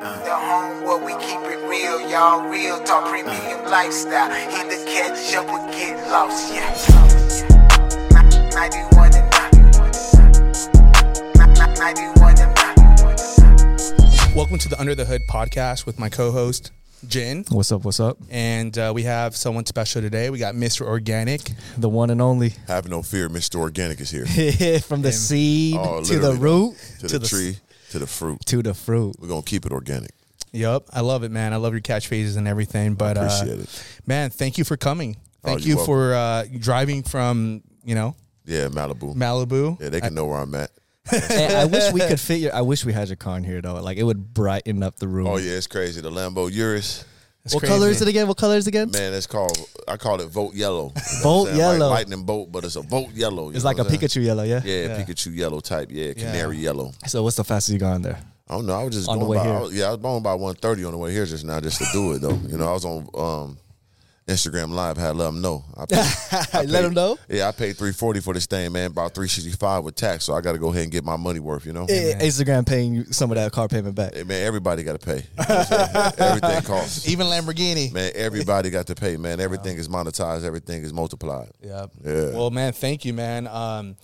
The home where we keep it real, y'all. Real talk, premium lifestyle. Hit the catch up or get lost, yeah. 91 and 91 and Welcome to the Under the Hood podcast with my co-host Jin, What's up? What's up? and uh, we have someone special today. We got Mr. Organik. The one and only. Have no fear, Mr. Organik is here. From the seed Oh, to the root to, To the, the- tree, to the fruit. to the fruit. We're gonna keep it organic. Yup, I love it, man. I love your catchphrases and everything. But Appreciate uh, it. man, thank you for coming. Oh, Thank you're you for uh, driving from you know Yeah, Malibu. Malibu. yeah, they can know where I'm at. Hey, I wish we could fit your. I wish we had your car in here though. Like it would brighten up the room. Oh yeah, it's crazy. The Lambo Urus, It's What crazy. color is it again? What color is it again? man, it's called. I call it Volt Yellow. You know Volt yellow. like lightning bolt, but it's a Volt Yellow. It's like a what saying? Pikachu yellow, yeah? Yeah, Yeah. Pikachu yellow type. Yeah, canary yellow. So what's the fastest you got gone there? I don't know. I was just On the going way by. here. I was- yeah, I was going by 130 on the way here just now, just to do it though. You know, I was on um, Instagram Live. Had to let them know. I paid, I Let 'em paid- know? Yeah, I paid 340 for this thing, man. About 365 with tax. So I got to go ahead and get my money worth. You know. Eh, Instagram paying you some of that car payment back. Hey, man, everybody got to pay. You know what I'm saying? Everything costs. Even Lamborghini. Man, everybody got to pay, man. Everything is monetized. Everything is multiplied. Yeah. Yeah. Well, man, thank you, man. Um,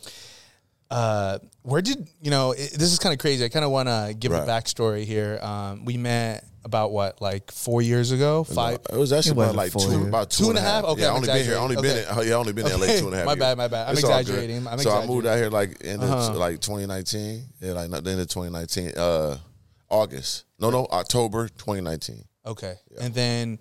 uh, where did you know? It, this is kind of crazy. I kind of want to give a backstory here. Um, we met about what, like four years ago, five. It was actually It wasn't about like four two, years. about two Two and a half. Okay, yeah, I only been here. Only been. exaggerating. In, yeah, only been in LA two and a half. my years. bad, my bad. I'm It's exaggerating. I'm so I moved out here like in the, Uh-huh. like 2019. Yeah, like not the end of 2019. Uh, August. No, no, October 2019. Okay, and then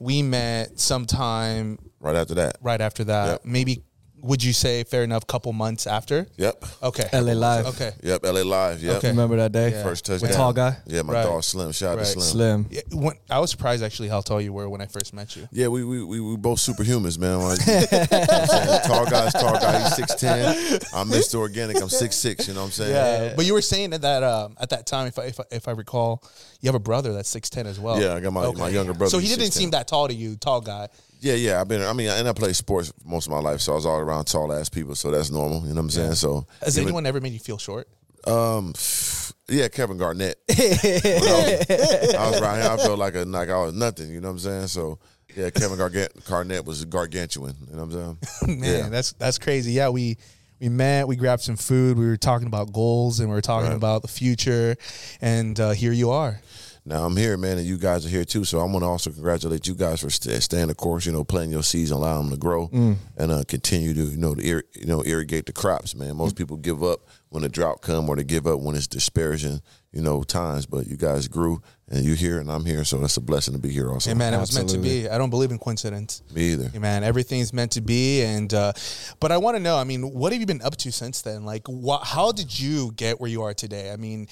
we met sometime Right after that. right after that. Yep. Maybe would you say fair enough? Couple months after. Yep. Okay. LA Live. Okay. Yep. LA Live. Yep. Okay. Remember that day? Yeah. First touchdown. With tall guy? Yeah, my Right. dog Slim. Shout out Right. to Slim. Slim. Yeah, when, I was surprised actually how tall you were when I first met you. Yeah, we we we, we both superhumans, man. Like, you know what I'm tall guy's tall guy. He's six ten. I'm Mr. Organik. I'm six six. You know what I'm saying? Yeah, but you were saying that, that um, at that time, if I, if I, if I recall, you have a brother that's six ten as well. Yeah, I got my- my younger brother, So he didn't 6'10". seem that tall to you, tall guy. Yeah, yeah. I've been. I mean, and I played sports most of my life, so I was all around tall ass people. So that's normal. You know what I'm saying? So Has anyone ever made you feel short? Um, yeah, Kevin Garnett. I was, I was around here. I felt like a like I was nothing. You know what I'm saying? So yeah, Kevin Garnett, Garnett was gargantuan. You know what I'm saying? Man, yeah. that's that's crazy. Yeah, we we met, we grabbed some food, we were talking about goals, and we were talking Right. about the future, and uh, here you are. Now I'm here, man, and you guys are here too. So I want to also congratulate you guys for st- staying the course. You know, playing your season, allowing them to grow, Mm. and uh, continue to you know to ir- you know irrigate the crops. Man, most Mm. people give up when the drought come, or they give up when it's disparaging. You know times, but you guys grew, and you're here, and I'm here. So that's a blessing to be here. Also, Hey, man, it was meant to be. I don't believe in coincidence. me either. Hey, man, everything's meant to be, and uh, but I want to know. I mean, what have you been up to since then? Like, wha- how did you get where you are today? I mean,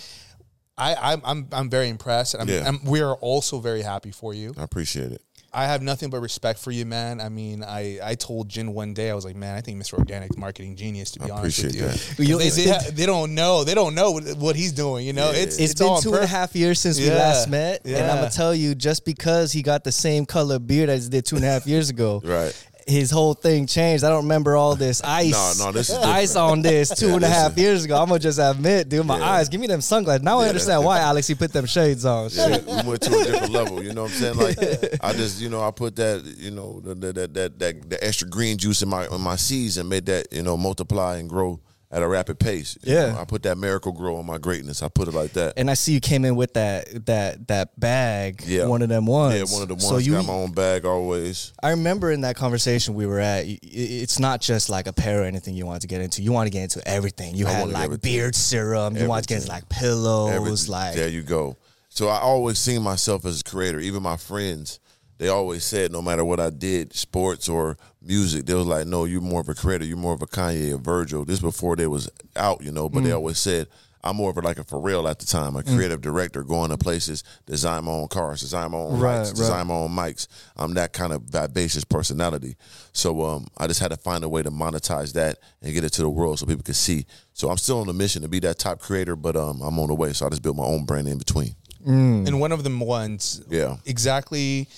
I, I'm I'm I'm very impressed. and I'm, Yeah. I'm, we are also very happy for you. I appreciate it. I have nothing but respect for you, man. I mean, I, I told Jin one day, I was like, man, I think Mr. Organik's marketing genius. To be I honest with you, appreciate that. You- they, they, ha- they don't know. They don't know what, what he's doing. You know, Yeah. it's It's it's been all two and a perfect. half years since we Yeah. last met, and I'm Yeah. gonna tell you, just because he got the same color beard as he did two and a half years ago, Right. His whole thing changed. I don't remember all this ice. No, no, this is ice on this two Yeah, and a half is- years ago. I'm gonna just admit, dude, my Yeah. eyes. Give me them sunglasses. Now I understand why. Alex he put them shades on. Yeah, we went to a different level. You know what I'm saying? Like I just, you know, I put that, you know, the the that that that the extra green juice in my in my seeds and made that, you know, multiply and grow at a rapid pace. Yeah. know, I put that miracle grow on my greatness. I put it like that. And I see you came in with that that that bag. Yeah. one of them ones. Yeah, one of the ones. So you, got my own bag always. I remember in that conversation we were at. It's not just like apparel or anything you wanted to get into. You want to get into everything. You I had like everything. beard serum. You wanted to get into like pillows. Everything. Like there you go. So I always seen myself as a creator. Even my friends, they always said no matter what I did, sports or music, they was like, "No, you're more of a creator. You're more of a Kanye, a Virgil." This before they was out, you know. But Mm. they always said. I'm more of a, like a Pharrell at the time, a creative director, going to places, design my own cars, design my own Right, lights, right. design my own mics. I'm that kind of vivacious personality. So um, I just had to find a way to monetize that and get it to the world so people could see. So I'm still on the mission to be that top creator, but um, I'm on the way. So I just built my own brand in between. And one of them ones, Yeah. exactly.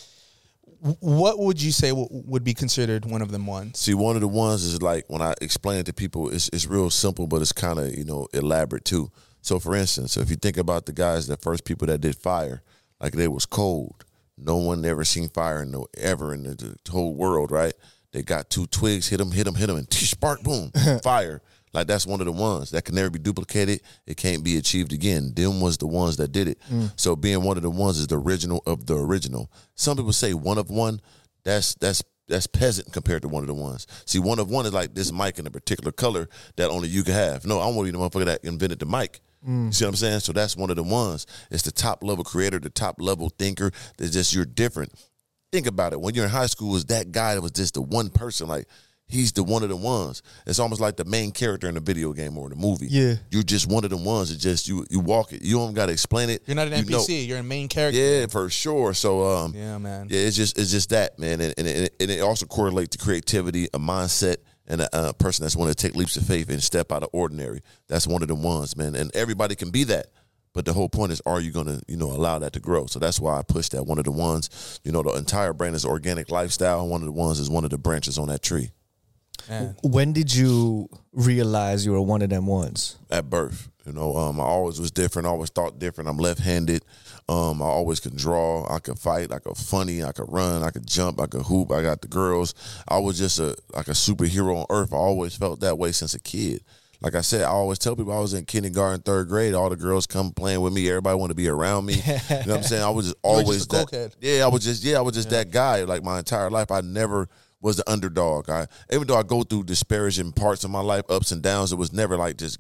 Wh- What would you say w- would be considered one of them ones? See, one of the ones is like when I explain it to people, it's it's real simple, but it's kind of you know elaborate too. So for instance, if you think about the guys, the first people that did fire, like they was cold. No one ever seen fire in the, ever in the, the whole world, right? They got two twigs, hit them, hit them, hit them, and spark, boom, fire. Like that's one of the ones that can never be duplicated. It can't be achieved again. Them was the ones that did it. Mm. So being one of the ones is the original of the original. Some people say one of one. That's that's that's peasant compared to one of the ones. See, one of one is like this mic in a particular color that only you can have. No, I'm one be the motherfucker that invented the mic. Mm. You see what I'm saying? So that's one of the ones. It's the top level creator, the top level thinker. That's just you're different. Think about it. When you're in high school, is that guy that was just the one person? Like he's the one of the ones. It's almost like the main character in a video game or in a movie. Yeah. you're just one of the ones. It's just you. You walk it. You don't got to explain it. You're not an You know- NPC. You're a main character. yeah, for sure. So um, Yeah, man. yeah, it's just it's just that man, and and it, and it also correlates to creativity, a mindset, and a, a person that's want to take leaps of faith and step out of ordinary. That's one of the ones, man, and everybody can be that. But the whole point is, are you gonna, you know, allow that to grow? So that's why I push that. One of the ones, you know, the entire brand is organic lifestyle. One of the ones is one of the branches on that tree Man. When did you realize you were one of them ones? at birth. You know, um, I always was different. I always thought different. I'm left-handed. Um, I always could draw. I could fight. I could funny. I could run. I could jump. I could hoop. I got the girls. I was just a like a superhero on earth. I always felt that way since a kid. Like I said, I always tell people I was in kindergarten, third grade. All the girls come playing with me. Everybody want to be around me. You know what I'm saying? I was just were just always that. cokehead. Yeah, I was just yeah, I was just that guy. Like my entire life, I never was the underdog. I even though I go through disparaging parts of my life, ups and downs, it was never like just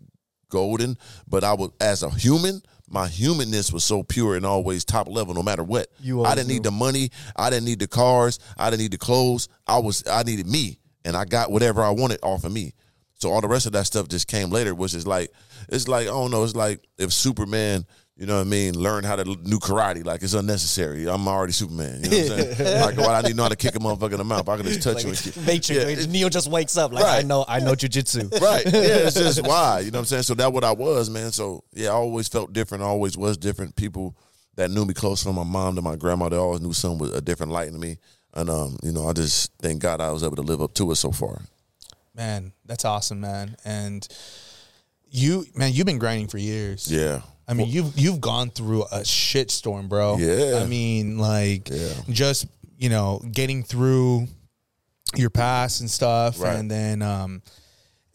golden. But I was as a human, my humanness was so pure and always top level, no matter what. You I didn't knew. need the money. I didn't need the cars. I didn't need the clothes. I was I needed me, and I got whatever I wanted off of me. So all the rest of that stuff just came later, which is like it's like I don't know. It's like if Superman. You know what I mean? Learn how to do karate. Like it's unnecessary. I'm already Superman. You know what I'm saying? like why I need to know how to kick a motherfucker in the mouth. I can just touch you. And kick. Matrix. Yeah, it- Neo just wakes up like I know. I know jujitsu. right. Yeah, it's just why. You know what I'm saying? So that what I was, man. So yeah, I always felt different. I always was different. People that knew me close from my mom to my grandma, they always knew something with a different light in me. And um, you know, I just thank God I was able to live up to it so far. Man, that's awesome, man. And you, man, you've been grinding for years. Yeah. I mean, you've you've gone through a shitstorm, bro. Yeah. I mean, like, Yeah. just you know, getting through your past and stuff, Right. and then, um,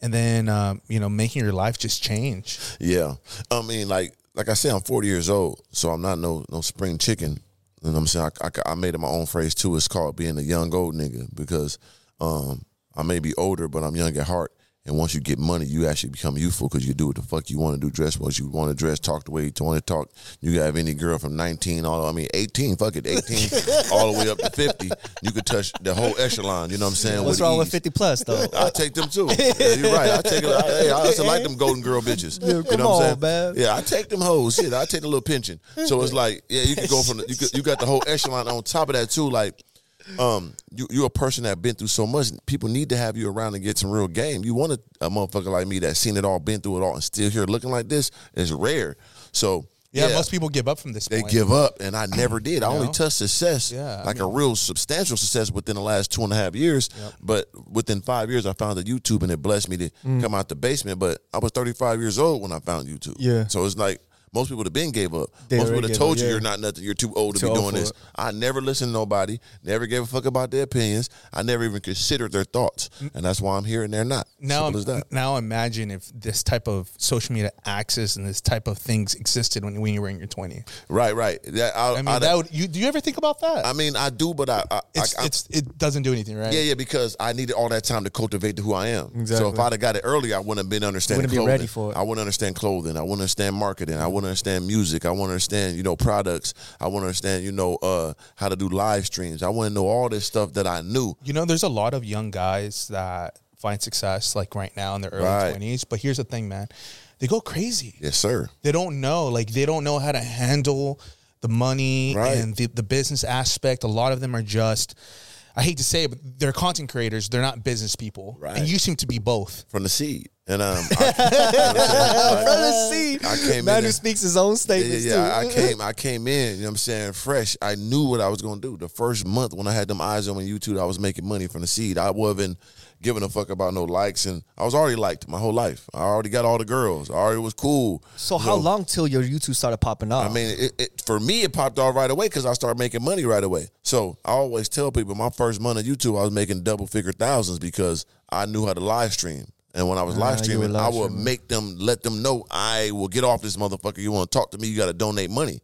and then, um, you know, making your life just change. Yeah. I mean, like like I said, I'm 40 years old, so I'm not no no spring chicken. You know what I'm saying? I, I, I made it my own phrase too. It's called being a young old nigga because um, I may be older, but I'm young at heart. And once you get money, you actually become youthful because you do what the fuck you want to do, dress what you want to dress, talk the way you want to talk. You can have any girl from 19, all I mean 18, fuck it, 18, all the way up to 50. You could touch the whole echelon. You know what I'm saying? What's wrong with fifty plus though? I take them too. Yeah, you're right. I take it. I, hey, I also like them golden girl bitches. you come know what I'm on, saying? man. Yeah, I take them hoes. Shit, I take a little pension. So it's like, yeah, you can go from the, you could, you got the whole echelon on top of that too. Like, um, you you're a person that been through so much. People need to have you around and get some real game. You want a, a motherfucker like me that seen it all, been through it all, and still here looking like this is rare. So. Yeah, most people give up from this. They point. give up, and I never did. I only know? touched success, Yeah, I like a real substantial success within the last two and a half years. But within five years, I found the YouTube, and it blessed me to come out the basement. But I was 35 years old when I found YouTube. Yeah. So it's like most people have been gave up. They most people have told up, you yeah. you're not nothing. You're too old to Too be doing this. it. I never listened to nobody. Never gave a fuck about their opinions. I never even considered their thoughts, and that's why I'm here and they're not. Now, Simple as that. now imagine if this type of social media access and this type of things existed when, when you were in your 20s. Right, right. That, I, I mean, I, that would you do you ever think about that? I mean, I do, but I, I, it's, it's it doesn't do anything, right? Yeah, yeah, because I needed all that time to cultivate who I am. Exactly. So if I'd have got it earlier, I wouldn't have been understanding Wouldn't be ready for it. I wouldn't understand clothing. I wouldn't understand marketing. I wouldn't understand music. I want to understand, you know, products. I want to understand, you know, uh, how to do live streams. I want to know all this stuff that I knew. You know, there's a lot of young guys that find success like right now in their early Right. 20s. But here's the thing, man. They go crazy. Yes, sir. They don't know. Like they don't know how to handle the money Right. and the, the business aspect. A lot of them are just I hate to say it, but they're content creators. They're not business people. Right. And you seem to be both. From the seed. And um, I, From the seed. I came in Man who there- speaks his own statements yeah, yeah. I, I came, I came in. You know what I'm saying? Fresh. I knew what I was gonna do. The first month when I had them eyes on my YouTube, I was making money from the seed. I wasn't giving a fuck about no likes, and I was already liked my whole life. I already got all the girls. I already was cool. So how know, long till your YouTube started popping off? I mean, it, it, for me, it popped off right away because I started making money right away. So I always tell people my first month on YouTube, I was making double figure thousands because I knew how to live stream. And when I was Ah, live streaming, were I live would streaming. make them let them know I will get off this motherfucker. You want to talk to me? You got to donate money.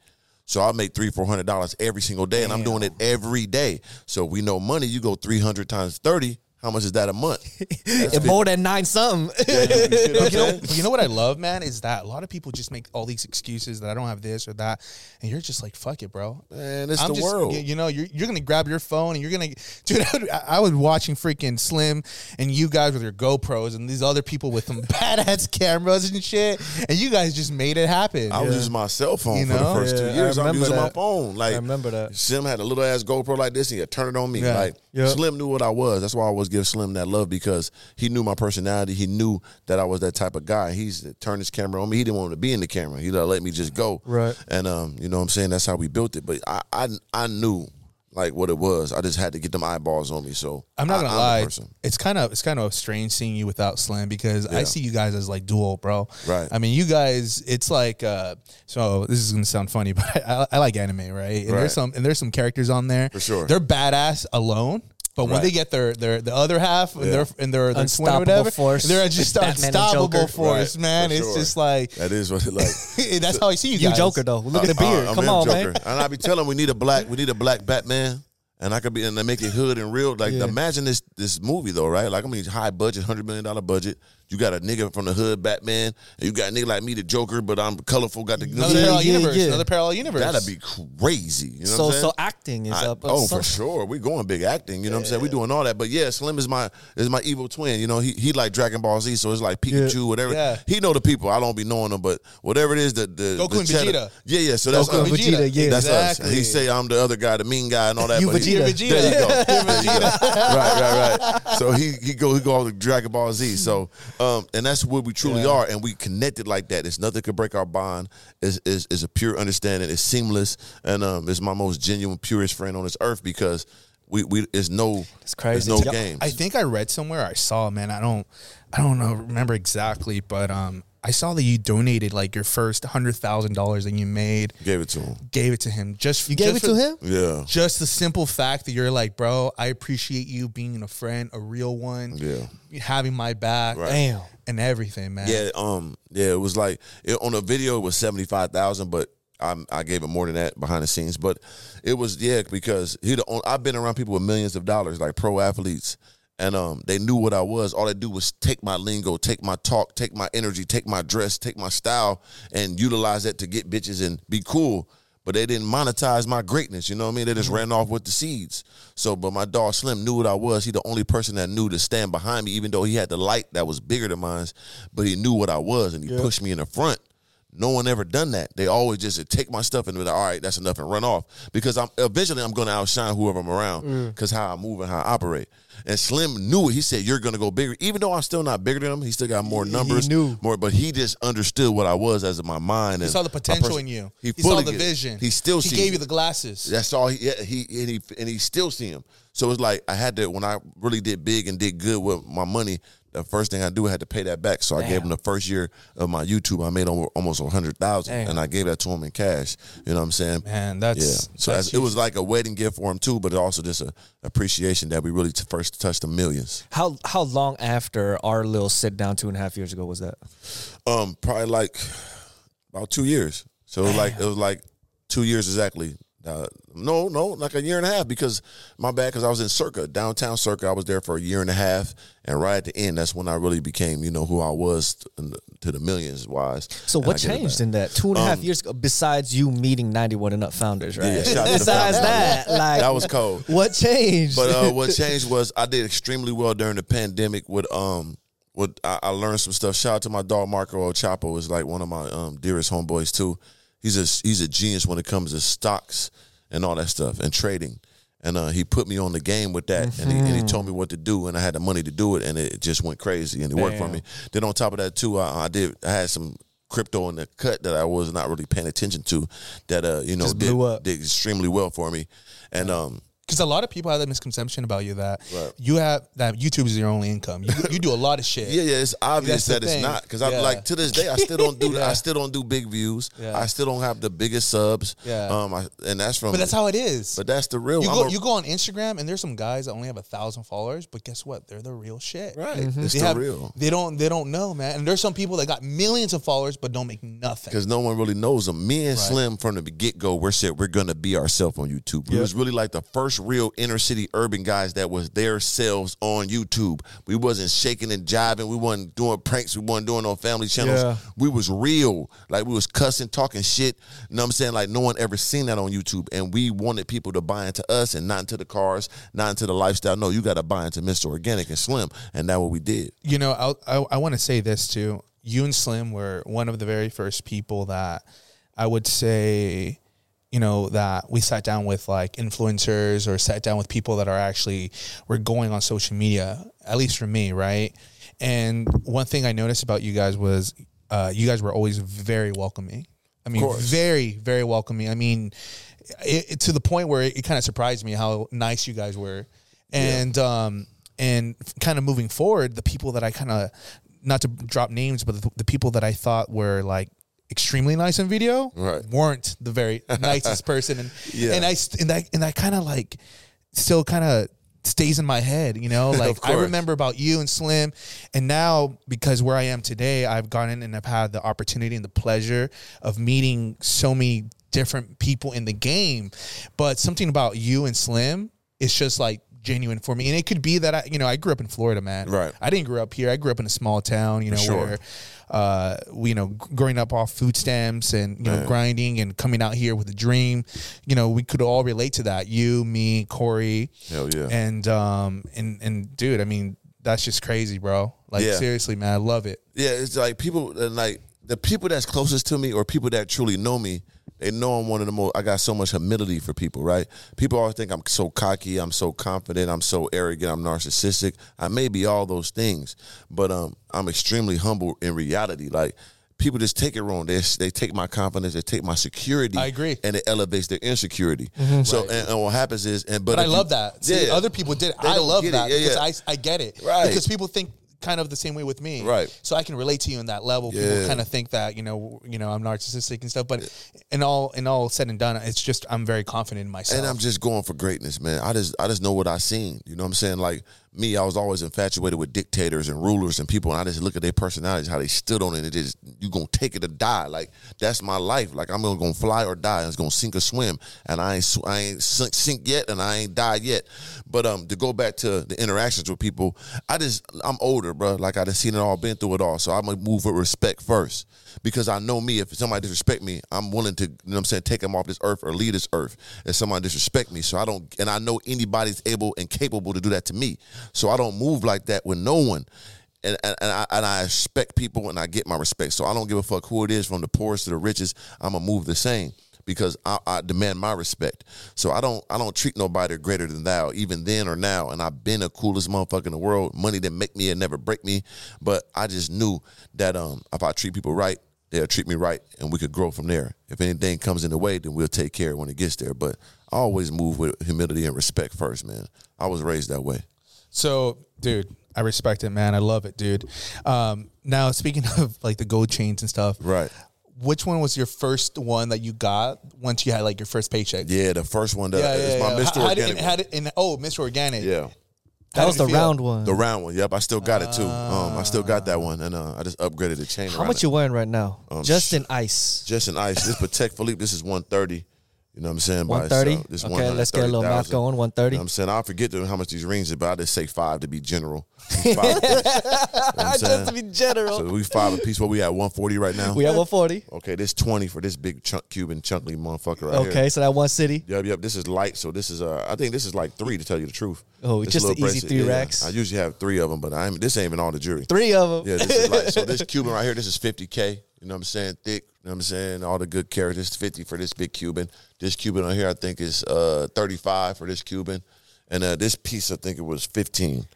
So I make three, four hundred dollars every single day, and I'm doing it every day. So we know money. You go three hundred times thirty. How much is that a month? It more than nine something. You see what I'm you know, but you know what I love, man, is that a lot of people just make all these excuses that I don't have this or that, and you're just like, "Fuck it, bro." Man, it's I'm the just, world. You, you know, you're, you're gonna grab your phone and you're gonna, dude. I, would- I was watching freaking Slim and you guys with your GoPros and these other people with some badass cameras and shit, and you guys just made it happen. I was using my cell phone You for the know? first Yeah, two years. I'm remember using my that. phone. Like I remember that. Slim had a little ass GoPro like this, and he'd turn it on me. Yeah. Like Yeah. Slim knew what I was. That's why I always give Slim that love because he knew my personality. He knew that I was that type of guy. He's turned his camera on me. He didn't want to be in the camera. He let me just go. Right. And um, you know what I'm saying? That's how we built it. But I I, I knew like what it was. I just had to get them eyeballs on me. So I'm not gonna the lie. It's kind of it's kind of strange seeing you without Slim because I see you guys as like dual, bro. Right. I mean, you guys. It's like uh, so. This is gonna sound funny, but I, I like anime, right? And Right. there's some and there's some characters on there For sure. They're badass alone. But when Right. they get their their the other half and Yeah. their and their, their twin or Unstoppable whatever, force. they're just unstoppable Joker. force, Right, man. for It's sure. just like That is what it like. that's how I see you You. Joker though. Look at the Uh, beard. I'm Come him on, Joker. man. And I be telling we need a black, we need a black Batman. And I could be and they make it hood and real. Like Yeah. imagine this this movie though, right? Like I mean high budget, hundred million dollar budget. You got a nigga from the hood, Batman, and you got a nigga like me, the Joker, but I'm colorful, got the Another Yeah, parallel yeah, universe. yeah. Another parallel universe. That'd be crazy. You know So what I'm saying? so acting is I- up. oh, So- for sure. We going big acting. You know what I'm saying? We doing all that. But yeah, Slim is my is my evil twin. You know, he he like Dragon Ball Z, so it's like Pikachu, whatever. He know the people. I don't be knowing them, but whatever it is, the the Goku the and Vegeta. Yeah, yeah. So that's Goku us. and Vegeta, yeah. That's us. Exactly. He say I'm the other guy, the mean guy, and all that. You but he- Vegeta. Vegeta. There you go. You're There you go. right, right, right. So he he go he go all the Dragon Ball Z. So um, and that's what we truly are, and we connected like that. It's nothing could break our bond. Is is is a pure understanding. It's seamless, and um, it's my most genuine, purest friend on this earth because we we it's no It's crazy. There's no Yeah, games. I think I read somewhere. I saw, man. I don't, I don't know, remember exactly, but um, I saw that you donated like your first hundred thousand dollars that you made, gave it to him. gave it to him. Just You gave just it for- to him? Yeah. Just the simple fact that you're like, bro, I appreciate you being a friend, a real one. Yeah. having my back, Right. Damn. and everything, man. Yeah, um, yeah, it was like it, on the video it was seventy five thousand, but I I gave it more than that behind the scenes. But it was yeah because he the only, I've been around people with millions of dollars like pro athletes, and um they knew what I was. All they do was take my lingo, take my talk, take my energy, take my dress, take my style, and utilize that to get bitches and be cool. But they didn't monetize my greatness, you know what I mean? They just ran off with the seeds. So, but my dog Slim knew what I was. He the only person that knew to stand behind me, even though he had the light that was bigger than mine. But he knew what I was, and he pushed me in the front. No one ever done that. They always just take my stuff and be like, all right, that's enough, and run off. Because I'm eventually I'm gonna outshine whoever I'm around mm. because how I move and how I operate. And Slim knew it. He said, "You're gonna go bigger." Even though I'm still not bigger than him, he still got more numbers. knew. more, but he just understood what I was as in my mind. He and saw the potential in you. He, He, saw the vision. He still he gave you the glasses. That's all he, yeah, he and he and he still see him. So it's like I had to when I really did big and did good with my money. The first thing I do, I had to pay that back. So I gave him the first year of my YouTube. I made over, almost a hundred thousand, and I gave that to him in cash. You know what I'm saying? Man, that's yeah. So that's as, it was like a wedding gift for him too, but also just a appreciation that we really t- first touched the millions. How how long after our little sit down two and a half years ago was that? Um, probably like about two years. So it was like it was like two years exactly. Uh, no, no, like a year and a half because my bad because I was in Circa downtown Circa. I was there for a year and a half, and right at the end, that's when I really became you know who I was to, to the millions wise. So what I get it changed in that two and a half Um, years ago? Besides you meeting ninety one and up founders, right? yeah, shout out to the Besides founders. that, like That was cold. What changed? But uh, what changed was I did extremely well during the pandemic. With um, with I, I learned some stuff. Shout out to my dog Marco El Chapo is like one of my um dearest homeboys too. He's a he's a genius when it comes to stocks and all that stuff and trading. And uh, he put me on the game with that, and, he, and he told me what to do, and I had the money to do it, and it just went crazy, and it worked for me. Then on top of that too, I, I did I had some crypto in the cut that I was not really paying attention to, that uh you know did, did extremely well for me, and um because a lot of people have that misconception about you that Right. you have that YouTube is your only income. You, you do a lot of shit. Yeah, yeah, it's obvious That's the that it's not because I'm Yeah. like to this day I still don't do Yeah. I still don't do big views. Yeah. I still don't have the biggest subs. Yeah. Um, I, and that's from. But that's how it is. But that's the real. you go a- you go on Instagram and there's some guys that only have a thousand followers, but guess what? They're the real shit. right. It's They the have, real They don't they don't know, man. And there's some people that got millions of followers but don't make nothing. because no one really knows them. Me and Slim from the get go, we're said we're gonna be ourselves on YouTube. It was really like the first real inner city urban guys that was their selves on YouTube. We wasn't shaking and jiving. We wasn't doing pranks. We wasn't doing no family channels. Yeah. We was real. Like we was cussing, talking shit. You know what I'm saying? Like no one ever seen that on YouTube. And we wanted people to buy into us and not into the cars, not into the lifestyle. No, you got to buy into Mr. Organik and Slim, and that's what we did. You know, I'll, I I want to say this too. You and Slim were one of the very first people that I would say, you know, that we sat down with like influencers or sat down with people that are actually were going on social media. At least for me, right? And one thing I noticed about you guys was uh, you guys were always very welcoming. I mean, very, very welcoming. I mean, it, it- to the point where it, it kind of surprised me how nice you guys were, and um, and kind of moving forward, the people that I kind of not to drop names, but the, the people that I thought were like extremely nice in video Right. weren't the very nicest person, and Yeah. and I and that and that kind of like still kind of stays in my head, you know. Like I remember about you and Slim, and now because where I am today, I've gone in and I've had the opportunity and the pleasure of meeting so many different people in the game. But something about you and Slim, it's just like genuine for me, and it could be that I, you know, I grew up in Florida, man. Right. I didn't grow up here. I grew up in a small town, you know, sure. where. Uh, we, you know, growing up off food stamps and you know grinding and coming out here with a dream, you know, we could all relate to that. You, me, Corey, Hell yeah. and um and and dude, I mean, that's just crazy, bro. Like Yeah. seriously, man, I love it. Yeah, it's like people and like the people that's closest to me or people that truly know me, they know I'm one of the most I got so much humility for people, right? People always think I'm so cocky, I'm so confident, I'm so arrogant, I'm narcissistic. I may be all those things, but um I'm extremely humble in reality. Like people just take it wrong. They they take my confidence, they take my security. I agree. And it elevates their insecurity. So and, and what happens is and but, But I if you- love that. See, Yeah. other people did it. I love it. that Yeah, because yeah. I I get it. Right. Because people think kind of the same way with me. Right. So I can relate to you in that level. People kind of think that, you know, you know, I'm narcissistic and stuff, but in all in all said and done, it's just I'm very confident in myself. And I'm just going for greatness, man. I just I just know what I seen. You know what I'm saying? Like me, I was always infatuated with dictators and rulers and people, and I just look at their personalities, how they stood on it. It is you gonna take it or die. Like that's my life. Like I'm gonna, fly or die. And it's gonna sink or swim. And I ain't I ain't sink, sink yet, and I ain't died yet. But um, to go back to the interactions with people, I just I'm older, bro. Like I just seen it all, been through it all. So I'm gonna move with respect first because I know me. If somebody disrespect me, I'm willing to, you know what I'm saying, take them off this earth or leave this earth. If somebody disrespect me, so I don't, and I know anybody's able and capable to do that to me. So I don't move like that with no one. And, and, and, I, and I respect people and I get my respect. So I don't give a fuck who it is, from the poorest to the richest. I'm gonna move the same because I, I demand my respect. So I don't I don't treat nobody greater than thou, even then or now. And I've been the coolest motherfucker in the world. Money didn't make me and never break me. But I just knew that um if I treat people right, they'll treat me right and we could grow from there. If anything comes in the way, then we'll take care when it gets there. But I always move with humility and respect first, man. I was raised that way. So, dude, I respect it, man. I love it, dude. Um, now, speaking of like the gold chains and stuff, Right. Which one was your first one that you got once you had like your first paycheck? Yeah, the first one that yeah, is yeah. my yeah. Mr. How, how did Organik. how did, and, oh, Mr. Organik. yeah. That How was the feel? round one. The round one. Yep, I still got it too. Um, I still got that one, and uh, I just upgraded the chain. How much it. you wearing right now? Um, Just sh- in ice. Just in ice. This Patek Philippe. This is one thirty. You know what I'm saying? One thirty. itself. This Okay, let's get a little math going. One thirty. You know I'm saying I forget how much these rings is, but I just say five to be general. Five. You know? Just to be general. So we five a piece. What we at? One forty right now. we at one forty. Okay, this twenty for this big chunk Cuban chunky motherfucker right here. Okay, so that one city. Yep, yep. This is light, so this is uh, I think this is like three to tell you the truth. Oh, This just the easy three yeah, racks? I usually have three of them, but I'm this ain't even all the jewelry. Three of them. Yeah, this is like so. This Cuban right here, this is fifty k. You know what I'm saying? Thick. You know what I'm saying? All the good characters. Fifty for this big Cuban. This Cuban on here, I think is uh 35 for this Cuban, and uh this piece I think it was 15.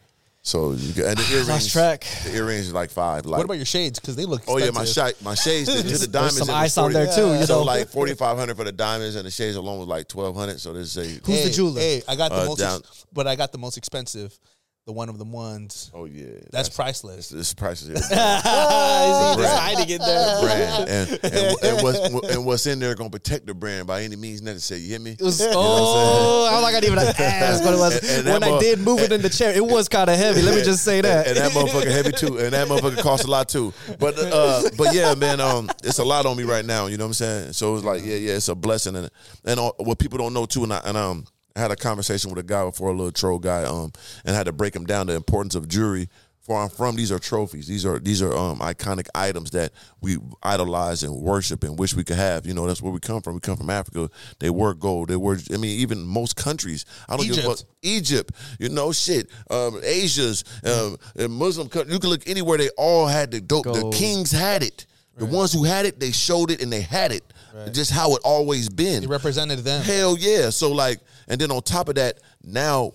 So you get, and the earrings. Lost track. The earrings is like five. Like, What about your shades? Because they look. Oh yeah, my expensive. shade, my shades to, to the diamonds. some it was ice on there too, you so know. like forty five hundred for the diamonds, and the shades alone was like twelve hundred. So this is a Who's the jeweler? Hey, I got the Uh, most, down- ex- but I got the most expensive. The one of the ones. oh yeah, That's priceless. It's, price is is he just Brand. hiding it there? brand, and, and, and what's and what's in there gonna protect the brand by any means necessary. You hear me? It was, oh, I'm not gonna even ask what it was. And- and when I mo- did move it in the chair, it was kind of heavy. Let me just say that. and that motherfucker heavy too, and that motherfucker costs a lot too. But uh, but yeah, man, um, it's a lot on me right now. You know what I'm saying? So it's like, yeah, yeah, it's a blessing, and and uh, what people don't know too, and I, and um, I had a conversation with a guy before, a little troll guy, um, and had to break him down the importance of jewelry. Where I'm from, these are trophies. These are these are um iconic items that we idolize and worship and wish we could have. You know, that's where we come from. We come from Africa. They were gold. They were. I mean, even most countries. I don't give a Egypt. fuck. Egypt, you know, shit. Um, Asia's, um, Muslim countries. You can look anywhere. They all had the dope. The kings had it. The ones who had it, they showed it and they had it. Just how it always been. It represented them. Hell yeah. So like, and then on top of that, now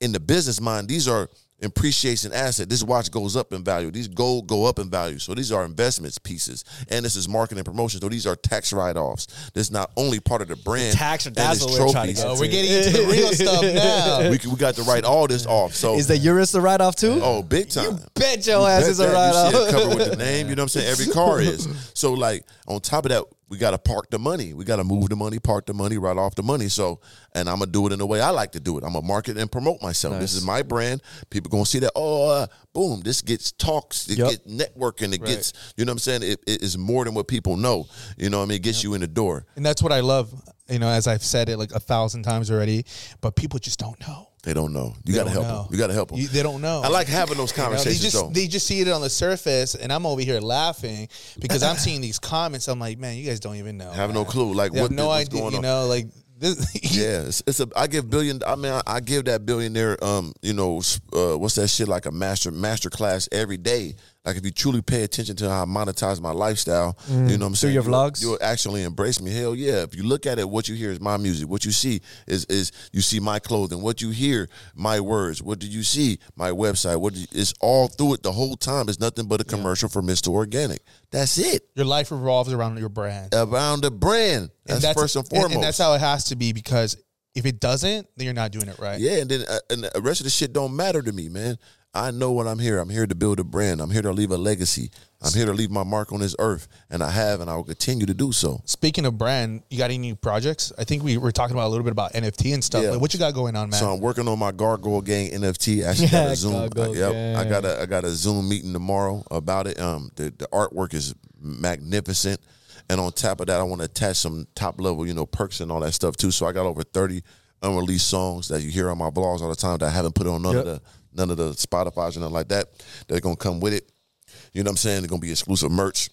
in the business mind, these are appreciation asset. This watch goes up in value. These gold go up in value. So these are investments pieces. And this is marketing and promotion. So these are tax write-offs. This is not only part of the brand. Tax- and that's it's what we're trying to trophies. get Oh, we're getting into the real stuff now. We, we got to write all this off. So Is the Urus a write off too? Oh, big time. Bet your ass Bet is a that. write You see it covered with the name. You know what I'm saying? Every car is. So like on top of that, we got to park the money. We got to move the money, park the money, write off the money. So, and I'm gonna do it in the way I like to do it. I'm gonna market and promote myself. This is my brand. People gonna see that. Oh, uh, boom! This gets talks. It Yep. gets networking. It gets. You know what I'm saying? It, it is more than what people know. You know what I mean? It gets you in the door. And that's what I love. You know, as I've said it like a thousand times already, but people just don't know. They don't know. You got to help know. them. You got to help them. You- they don't know. I like having those You know, they conversations just they just see it on the surface, and I'm over here laughing because I'm seeing these comments. I'm like, man, you guys don't even know. Have no clue. Like They what have no what's idea. going You know, like this. Yeah, it's, it's a. I give billion. I mean, I, I give that billionaire, um, you know, uh, what's that shit like a master master class every day. Like if you truly pay attention to how I monetize my lifestyle, you know what I'm saying. Through your you'll- vlogs? you'll actually embrace me. Hell yeah! If you look at it, what you hear is my music. What you see is is you see my clothing. What you hear, my words. What do you see? My website. What you, it's all through it the whole time. It's nothing but a commercial for Mr. Organik. That's it. Your life revolves around your brand. Around the brand. That's, first and foremost. and that's how it has to be because if it doesn't, then you're not doing it right. Yeah, and then uh, and the rest of the shit don't matter to me, man. I know what I'm here. I'm here to build a brand. I'm here to leave a legacy. I'm here to leave my mark on this earth, and I have, and I will continue to do so. Speaking of brand, you got any new projects? I think we were talking about a little bit about NFT and stuff. Yeah. Like, what you got going on, man? So I'm working on my Gargoyle Gang NFT. Actually, got Yeah, a Zoom. Gargoyle yep, I got a I got a Zoom meeting tomorrow about it. Um, the the artwork is magnificent, and on top of that, I want to attach some top level, you know, perks and all that stuff too. So I got over thirty unreleased songs that you hear on my vlogs all the time that I haven't put on none of the none of the Spotify's and nothing like that. They're gonna come with it. You know what I'm saying? They're gonna be exclusive merch.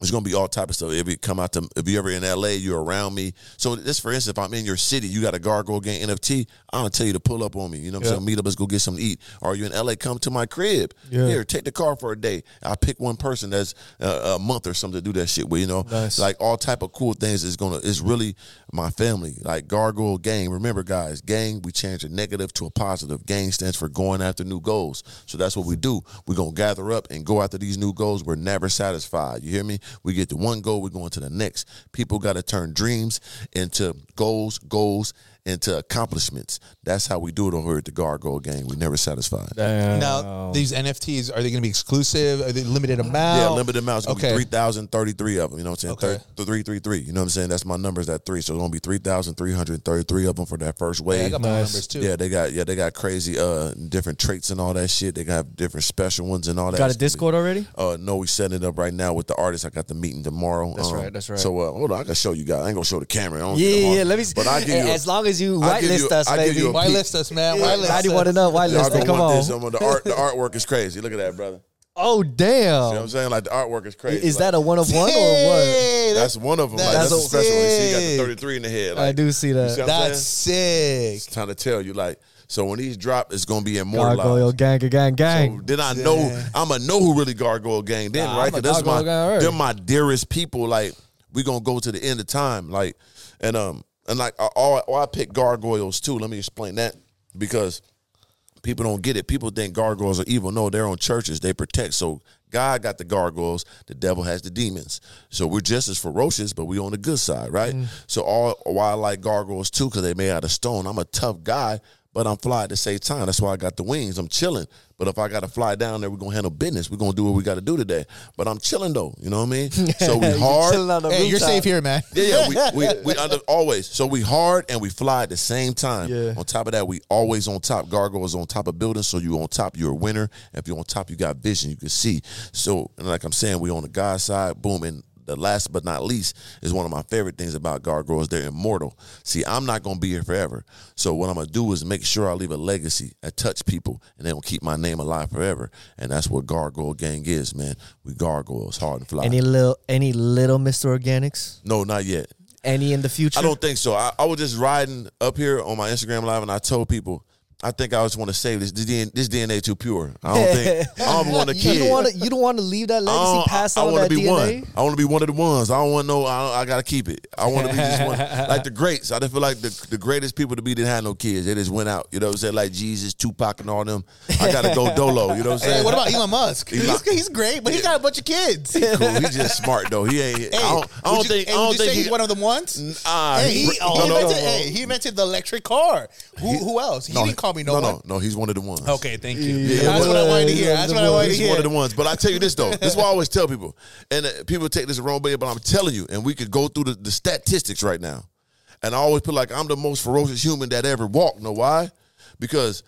It's gonna be all type of stuff. If you come out to, if you ever in LA, you're around me. So this, for instance, if I'm in your city, you got a Gargoyle Gang NFT. I'm gonna tell you to pull up on me. You know what I'm saying? Meet up, let's go get something to eat. Or you in LA, come to my crib. Yeah. Here, take the car for a day. I pick one person that's uh, a month or something to do that shit with. You know, Nice. like all type of cool things is gonna. It's really my family. Like Gargoyle Gang. Remember, guys, gang. We change a negative to a positive. Gang stands for going after new goals. So that's what we do. We're gonna gather up and go after these new goals. We're never satisfied. You hear me? We get to one goal, we're going to the next. People got to turn dreams into goals, goals into accomplishments. That's how we do it over here at the Gargoyle Gang. We never satisfied. Damn. now, these NFTs are they going to be exclusive? Are they limited amount? Yeah, limited amounts. It's Okay. 3,033 of them. You know what I'm saying? Okay. Thir- 333. You know what I'm saying? That's my numbers at three. So it's going to be 3,333 of them for that first Yeah, wave. I got my Nice. numbers too. Yeah, they got yeah they got crazy uh different traits and all that shit. They got different special ones and all that. Got a It's gonna be- Discord already? Uh, no, we setting it up right now with the artist. I got the meeting tomorrow. That's Um, right, that's right. So uh, hold on, I can show you guys. I ain't gonna show the camera. I don't Yeah, yeah, Let me see. But I give you a- as long as you whitelist us, baby. you a Why peek. list us, man? Why list I us? do want to know. Whitelist it. gonna Come on. this. Some of the art, the artwork is crazy. Look at that, brother. Oh, You know what I'm saying? Like the artwork is crazy. Is Like, that a one of one or what? Hey, That's one of them. Like, that's that's, a special one. You see, you got the 33 in the head. I do see that. see That's saying? sick. trying to tell you, like, so when these drop, it's gonna be immortalized. Gargoyle gang, gang, gang. So then I know Damn. I'ma know who really Gargoyle Gang then, Nah, right? I'm a 'Cause that's my Gargoyle Gang already. they're my dearest people. Like we gonna go to the end of time, like and um and like I, all, all I pick gargoyles too. Let me explain that because people don't get it. People think gargoyles are evil. No, they're on churches. They protect. So God got the gargoyles. The devil has the demons. So we're just as ferocious, but we on the good side, right? Mm. So all why I like gargoyles too, because they made out of stone. I'm a tough guy, but I'm fly at the same time. That's why I got the wings. I'm chilling. But if I got to fly down there, we're gonna handle business. We're gonna do what we got to do today. But I'm chilling though. You know what I mean? So we You hard. chilling on the Hey, you're safe here, man. Yeah, yeah, we, we, we under, always. So we hard and we fly at the same time. Yeah. On top of that, we always on top. Gargoyles on top of buildings, so you on top, you're a winner. If you're on top, you got vision, you can see. So, and like I'm saying, we on the God side, boom. And the last but not least is one of my favorite things about gargoyles. They're immortal. See, I'm not gonna be here forever. So what I'm gonna do is make sure I leave a legacy, I touch people, and they gonna keep my name alive forever. And that's what Gargoyle Gang is, man. We gargoyles, hard and fly. Any little, any little Mr. Organiks? no, not yet. Any in the future? I don't think so. I, I was just riding up here on my Instagram live, and I told people, I think I just want to save this. This DNA, this DNA too pure. I don't think I don't want a You kid. don't want to. You don't want to leave that I legacy. don't- Pass I, want to be DNA. one. I want to be one of the ones. I don't want no. I, I gotta keep it. I want to be just one, like the greats. I just feel like the, the greatest people to be didn't have no kids. They just went out. You know what I'm saying? Like Jesus, Tupac, and all them. I gotta go dolo. You know what I'm saying? Hey, what about Elon Musk? Elon- He's, he's great, but he got a bunch of kids. Hey, cool? He's just smart though. He ain't. I don't, I don't you- think. hey, I don't would you think say he, he's one of them ones. Ah, Hey, he, he- he no, no. invented, hey, he invented the electric car. Who, who else? He didn't call no, no, one. no, no. He's one of the ones. Okay, thank you. Yeah, That's what I wanted to hear. That's what I wanted to hear. He's one of the ones. But I tell you this though, this is what I always tell people, and uh, people take this the wrong way. But I'm telling you, and we could go through the, the statistics right now, and I always put like I'm the most ferocious human that ever walked. Know why? Because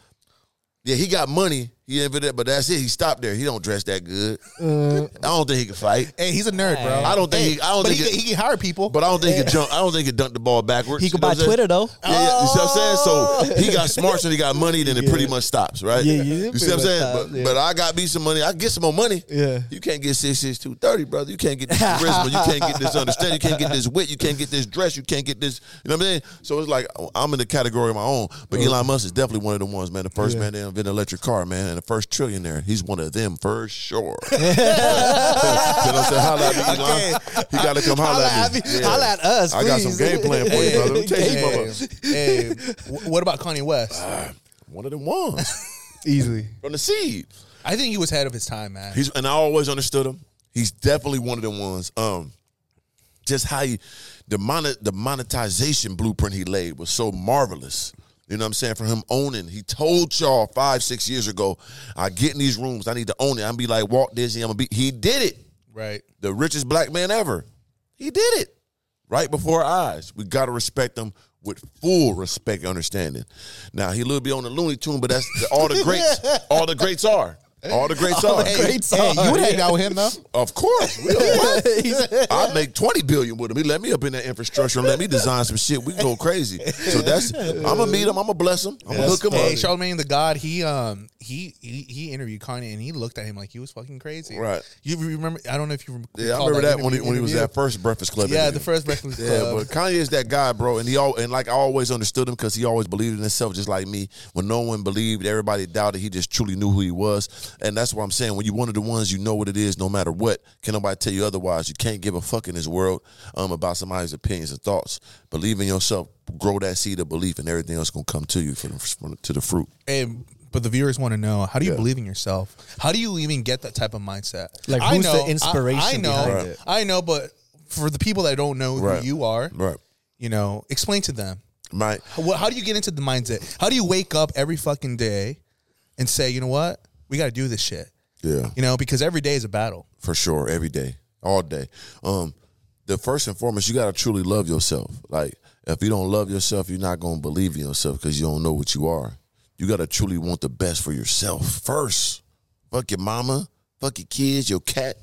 yeah, he got money. He invented it, but that's it. He stopped there. He don't dress that good. Mm. I don't think he can fight. Hey, he's a nerd, bro. I don't think Hey, he- I don't but think he, it- can- he can hire people. But I don't think he can jump. I don't think he can dunk the ball backwards. He could You know buy what I'm saying? Twitter though. Yeah, yeah, you see what I'm saying? So oh. he got smart, so he got money, then it pretty much stops, right? Yeah, yeah, You see what I'm saying? stops, but, yeah. but I got me some money. I can get some more money. Yeah. You can't get six six two thirty, brother. You can't get this charisma. you can't get this understanding. You can't get this wit. You can't get this dress. You can't get this. You know what I'm saying? So it's like I'm in the category of my own. But uh-huh. Elon Musk is definitely one of the ones, man. The first man to invent an electric car, man, and the first trillionaire. He's one of them for sure. you know what I'm saying? Holla at me, Elon. He got to come holla, Holla at me. me. Holla at us, I got some game plan for you, brother. Let me you, hey, what about Kanye West? One of them ones Easily. from the seed. I think he was ahead of his time, man. He's and I always understood him. He's definitely one of them ones. Um, just how he the monet the monetization blueprint he laid was so marvelous. You know what I'm saying? For him owning, he told y'all five, six years ago, I get in these rooms, I need to own it. I'm be like Walt Disney. I'm gonna be. He did it. right. The richest black man ever. He did it right before our eyes. We gotta respect him with full respect and understanding. Now he a little bit on the Looney Tune, but that's all the greats. all the greats are. All the greats are. Hey, Great hey, you would hang out with him though. Of course. We don't- I make 20 billion with him. He let me up in that infrastructure and let me design some shit. We can go crazy. So that's I'm gonna meet him, I'm gonna bless him, I'm gonna hook him Hey, up. Charlemagne the God, he um he, he he interviewed Kanye and he looked at him like he was fucking crazy. Right. You remember? I don't know if you remember. Yeah, I remember that when he, when he was at first Breakfast Club. Yeah, interview. the first Breakfast Club. Yeah, but Kanye is that guy, bro, and he all and like I always understood him because he always believed in himself, just like me. When no one believed, everybody doubted. He just truly knew who he was, and that's what I'm saying. When you're one of the ones, you know what it is, no matter what. Can nobody tell you otherwise? You can't give a fuck in this world um, about somebody's opinions and thoughts. Believe in yourself, grow that seed of belief, and everything else gonna come to you from, from to the fruit. Hey, but the viewers want to know how do you Yeah. believe in yourself? How do you even get that type of mindset? Like, I who's the know, I- inspiration I, know, behind Right. it? I know, but for the people that don't know Right. who you are, Right, you know, explain to them. right. How, how do you get into the mindset? How do you wake up every fucking day and say, you know what, we got to do this shit? Yeah. You know, because every day is a battle. for sure every day all day um the first and foremost you got to truly love yourself like if you don't love yourself you're not going to believe in yourself because you don't know what you are you got to truly want the best for yourself first. Fuck your mama fuck your kids your cat.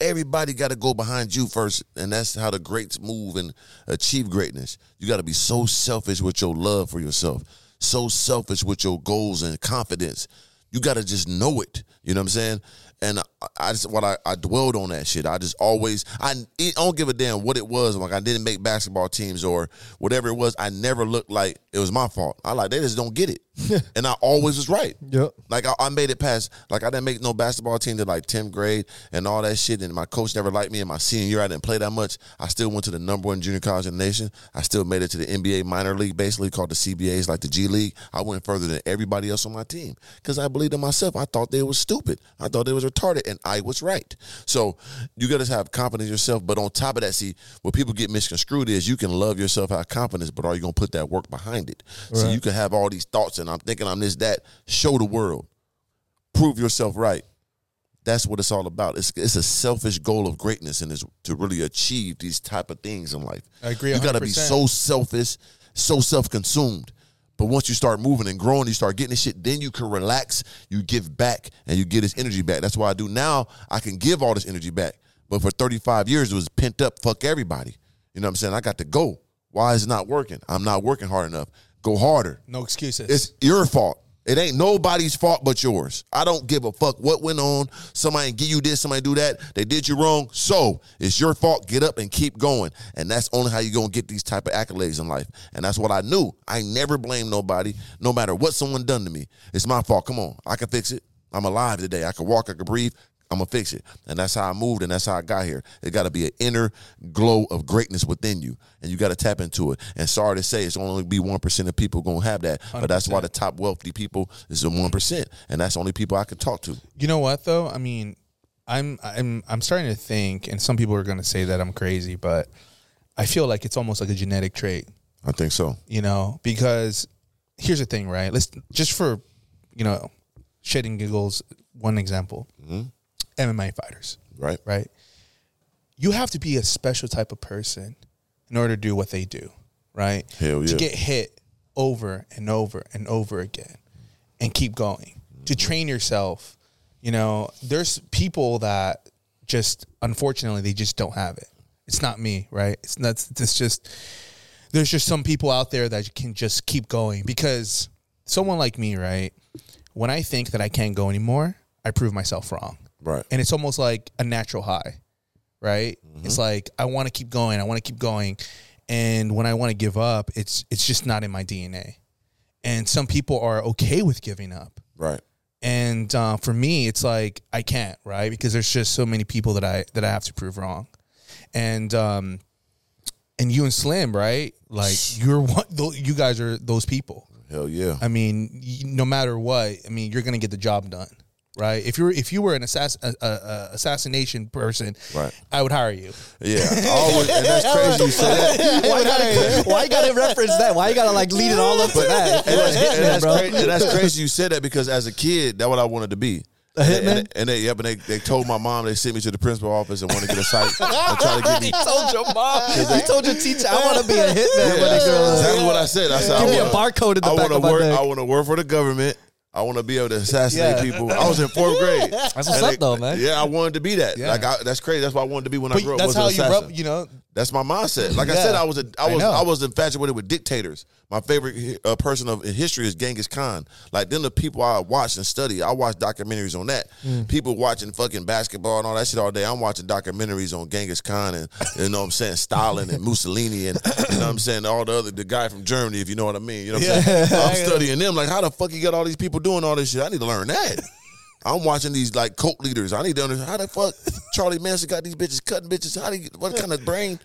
Everybody got to go behind you first and that's how the greats move and achieve greatness. You got to be so selfish with your love for yourself so selfish with your goals and confidence. You got to just know it you know what i'm saying and I, just what I, I dwelled on that shit. I just always I, I don't give a damn what it was. Like I didn't make basketball teams or whatever it was. I never looked like it was my fault. I like they just don't get it. and I always was right. Yep. Like I, I made it past. Like I didn't make no basketball team to like tenth grade and all that shit. And my coach never liked me. In my senior year, I didn't play that much. I still went to the number one junior college in the nation. I still made it to the NBA minor league, basically called the CBAs, like the G League. I went further than everybody else on my team because I believed in myself. I thought they was stupid. I thought they was retarded, and I was right. So you got to have confidence in yourself. But on top of that, see what people get misconstrued is you can love yourself, have confidence, but are you gonna put that work behind it? So you can have all these thoughts, and I'm thinking I'm this, that. Show the world prove yourself right. That's what it's all about. It's it's a selfish goal of greatness and is to really achieve these type of things in life. I agree You got to be so selfish, so self-consumed. But once you start moving and growing, you start getting this shit, then you can relax, you give back, and you get this energy back. That's why I do now. I can give all this energy back. But for 35 years, it was pent up, fuck everybody. You know what I'm saying? I got to go. Why is it not working? I'm not working hard enough. Go harder. No excuses. It's your fault. It ain't nobody's fault but yours. I don't give a fuck what went on. Somebody give you this, somebody do that. They did you wrong. So it's your fault. Get up and keep going. And that's only how you're gonna get these type of accolades in life. And that's what I knew. I never blame nobody, no matter what someone done to me. It's my fault. Come on. I can fix it. I'm alive today. I can walk, I can breathe. I'm gonna fix it. And that's how I moved and that's how I got here. It gotta be an inner glow of greatness within you. And you gotta tap into it. And sorry to say, it's only be one percent of people gonna have that. But that's why the top wealthy people is the one percent. And that's the only people I can talk to. You know what though? I mean, I'm I'm I'm starting to think, and some people are to say that I'm crazy, but I feel like it's almost like a genetic trait. I think so. You know, because here's the thing, right? Let's just for you know, shedding giggles. One example: mm-hmm. MMA fighters, Right? right? You have to be a special type of person in order to do what they do, right? Hell yeah. To get hit over and over and over again and keep going. To Mm-hmm. train yourself, you know, there's people that just unfortunately they just don't have it. It's not me, right? It's not it's just there's just some people out there that can just keep going because someone like me, right? When I think that I can't go anymore, I prove myself wrong Right. and it's almost like a natural high, right? It's like I want to keep going, I want to keep going, and when I want to give up, it's it's just not in my DNA. And some people are okay with giving up, Right. and uh, for me, it's like I can't, right? Because there's just so many people that I that I have to prove wrong, and um, and you and Slim, right? Like you're one, you guys are those people. Hell yeah. I mean, y- no matter what, I mean, you're gonna get the job done, right? If you're if you were an assass- a, a, a assassination person, Right. I would hire you. Yeah. Always, and that's crazy you say that. why, you gotta, why you gotta reference that? Why you gotta like lead it all up to that? And that's, and that's, bro. crazy, and that's crazy you said that because as a kid, that's what I wanted to be. A hitman? And, and they, yeah, but they, they told my mom they sent me to the principal office and wanted to get a site and try to get me. told your mom. You told your teacher, I want to be a hitman. Yeah, a girl that's exactly what I said. I said, Give I me a wanna- barcode in the I back wanna of work. neck. I want to work for the government. I want to be able to assassinate Yeah. people. I was in fourth grade. That's what's up, they- though, man. Yeah, I wanted to be that. Yeah. Like I, that's crazy. That's what I wanted to be when I grew up. that's how you rub. You know, That's my mindset. Like I said, I was a, I I was know. I, was infatuated with dictators. My favorite uh, person of in history is Genghis Khan. Like then the people I watch and study. I watch documentaries on that. Mm. People watching fucking basketball and all that shit all day. I'm watching documentaries on Genghis Khan and you know what I'm saying Stalin and Mussolini and you know what I'm saying all the other the guy from Germany. If you know what I mean, you know what I'm saying. I'm studying them. Like how the fuck you got all these people doing all this shit? I need to learn that. I'm watching these like cult leaders. I need to understand how the fuck Charlie Manson got these bitches cutting bitches. How do you, what kind of brain?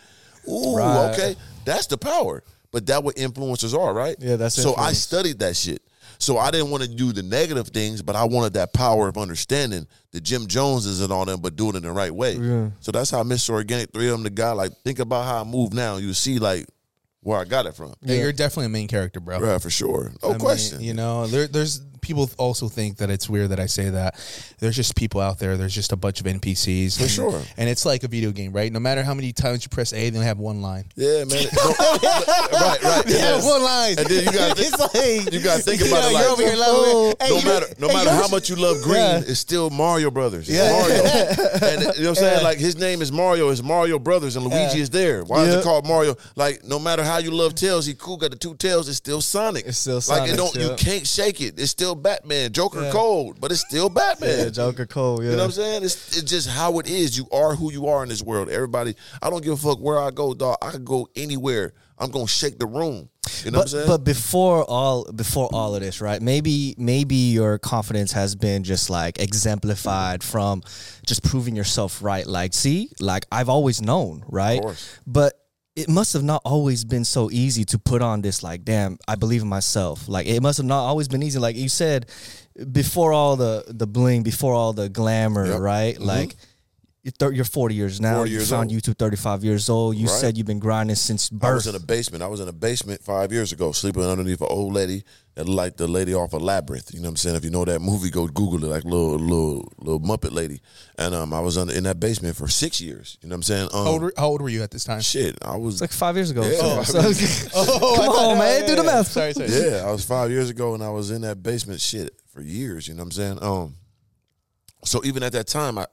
Ooh, Right. okay, that's the power. But that what influencers are, right? Yeah, that's it. so. I studied that shit. So I didn't want to do the negative things, but I wanted that power of understanding the Jim Joneses and all them, but doing it in the right way. Yeah. So that's how Mr. Organik, three of them, the guy. Like, think about how I move now. You see, like, where I got it from. yeah, you're definitely a main character, bro. Yeah, for sure. No I mean, question. you know, there, there's people also think that it's weird that I say that. There's just people out there. There's just a bunch of NPCs. For sure. And it's like a video game, right? No matter how many times you press A, they only have one line. yeah, man. Right, right. yes. one line. And then you got It's like you got to think about it. you're Like, over here. Oh, hey, no you- matter no hey, matter how much you love green, Yeah. it's still Mario Brothers. It's Yeah. Mario. and you know what I'm saying? Like his name is Mario, it's Mario Brothers, and Luigi Yeah. is there. Why is it called Mario? Like no matter how you love Tails, he cool got the two tails, it's still Sonic. It's still Sonic. Like it don't you can't shake it. It's still Batman. Joker Yeah. cold, but it's still Batman. Yeah, Joker Cole. Yeah. You know what I'm saying? It's, it's just how it is. You are who you are in this world. Everybody, I don't give a fuck where I go, dog. I could go anywhere. I'm gonna shake the room. You know what I'm but, saying? but before all before all of this, right? Maybe maybe your confidence has been just like exemplified from just proving yourself right. Like, see, like I've always known, right? course. But it must have not always been so easy to put on this like, damn, I believe in myself. Like it must have not always been easy. Like you said, before all the the bling, before all the glamour, Yep. right? Mhm. Like you're, thir- you're 40 years now. 40 you years found old. YouTube 35 years old. You Right. said you've been grinding since birth. I was in a basement. I was in a basement five years ago, sleeping underneath an old lady that looked like the lady off of Labyrinth. You know what I'm saying? If you know that movie, go Google it, like little little little Muppet lady. And um, I was under, in that basement for six years. You know what I'm saying? Um, How old, were, how old were you at this time? shit, I was It's like five years ago. Yeah. Oh, so- Oh, Come on, man, do the math. Sorry, sorry. Yeah, I was five years ago, and I was in that basement shit for years. You know what I'm saying? Um, so even at that time, I,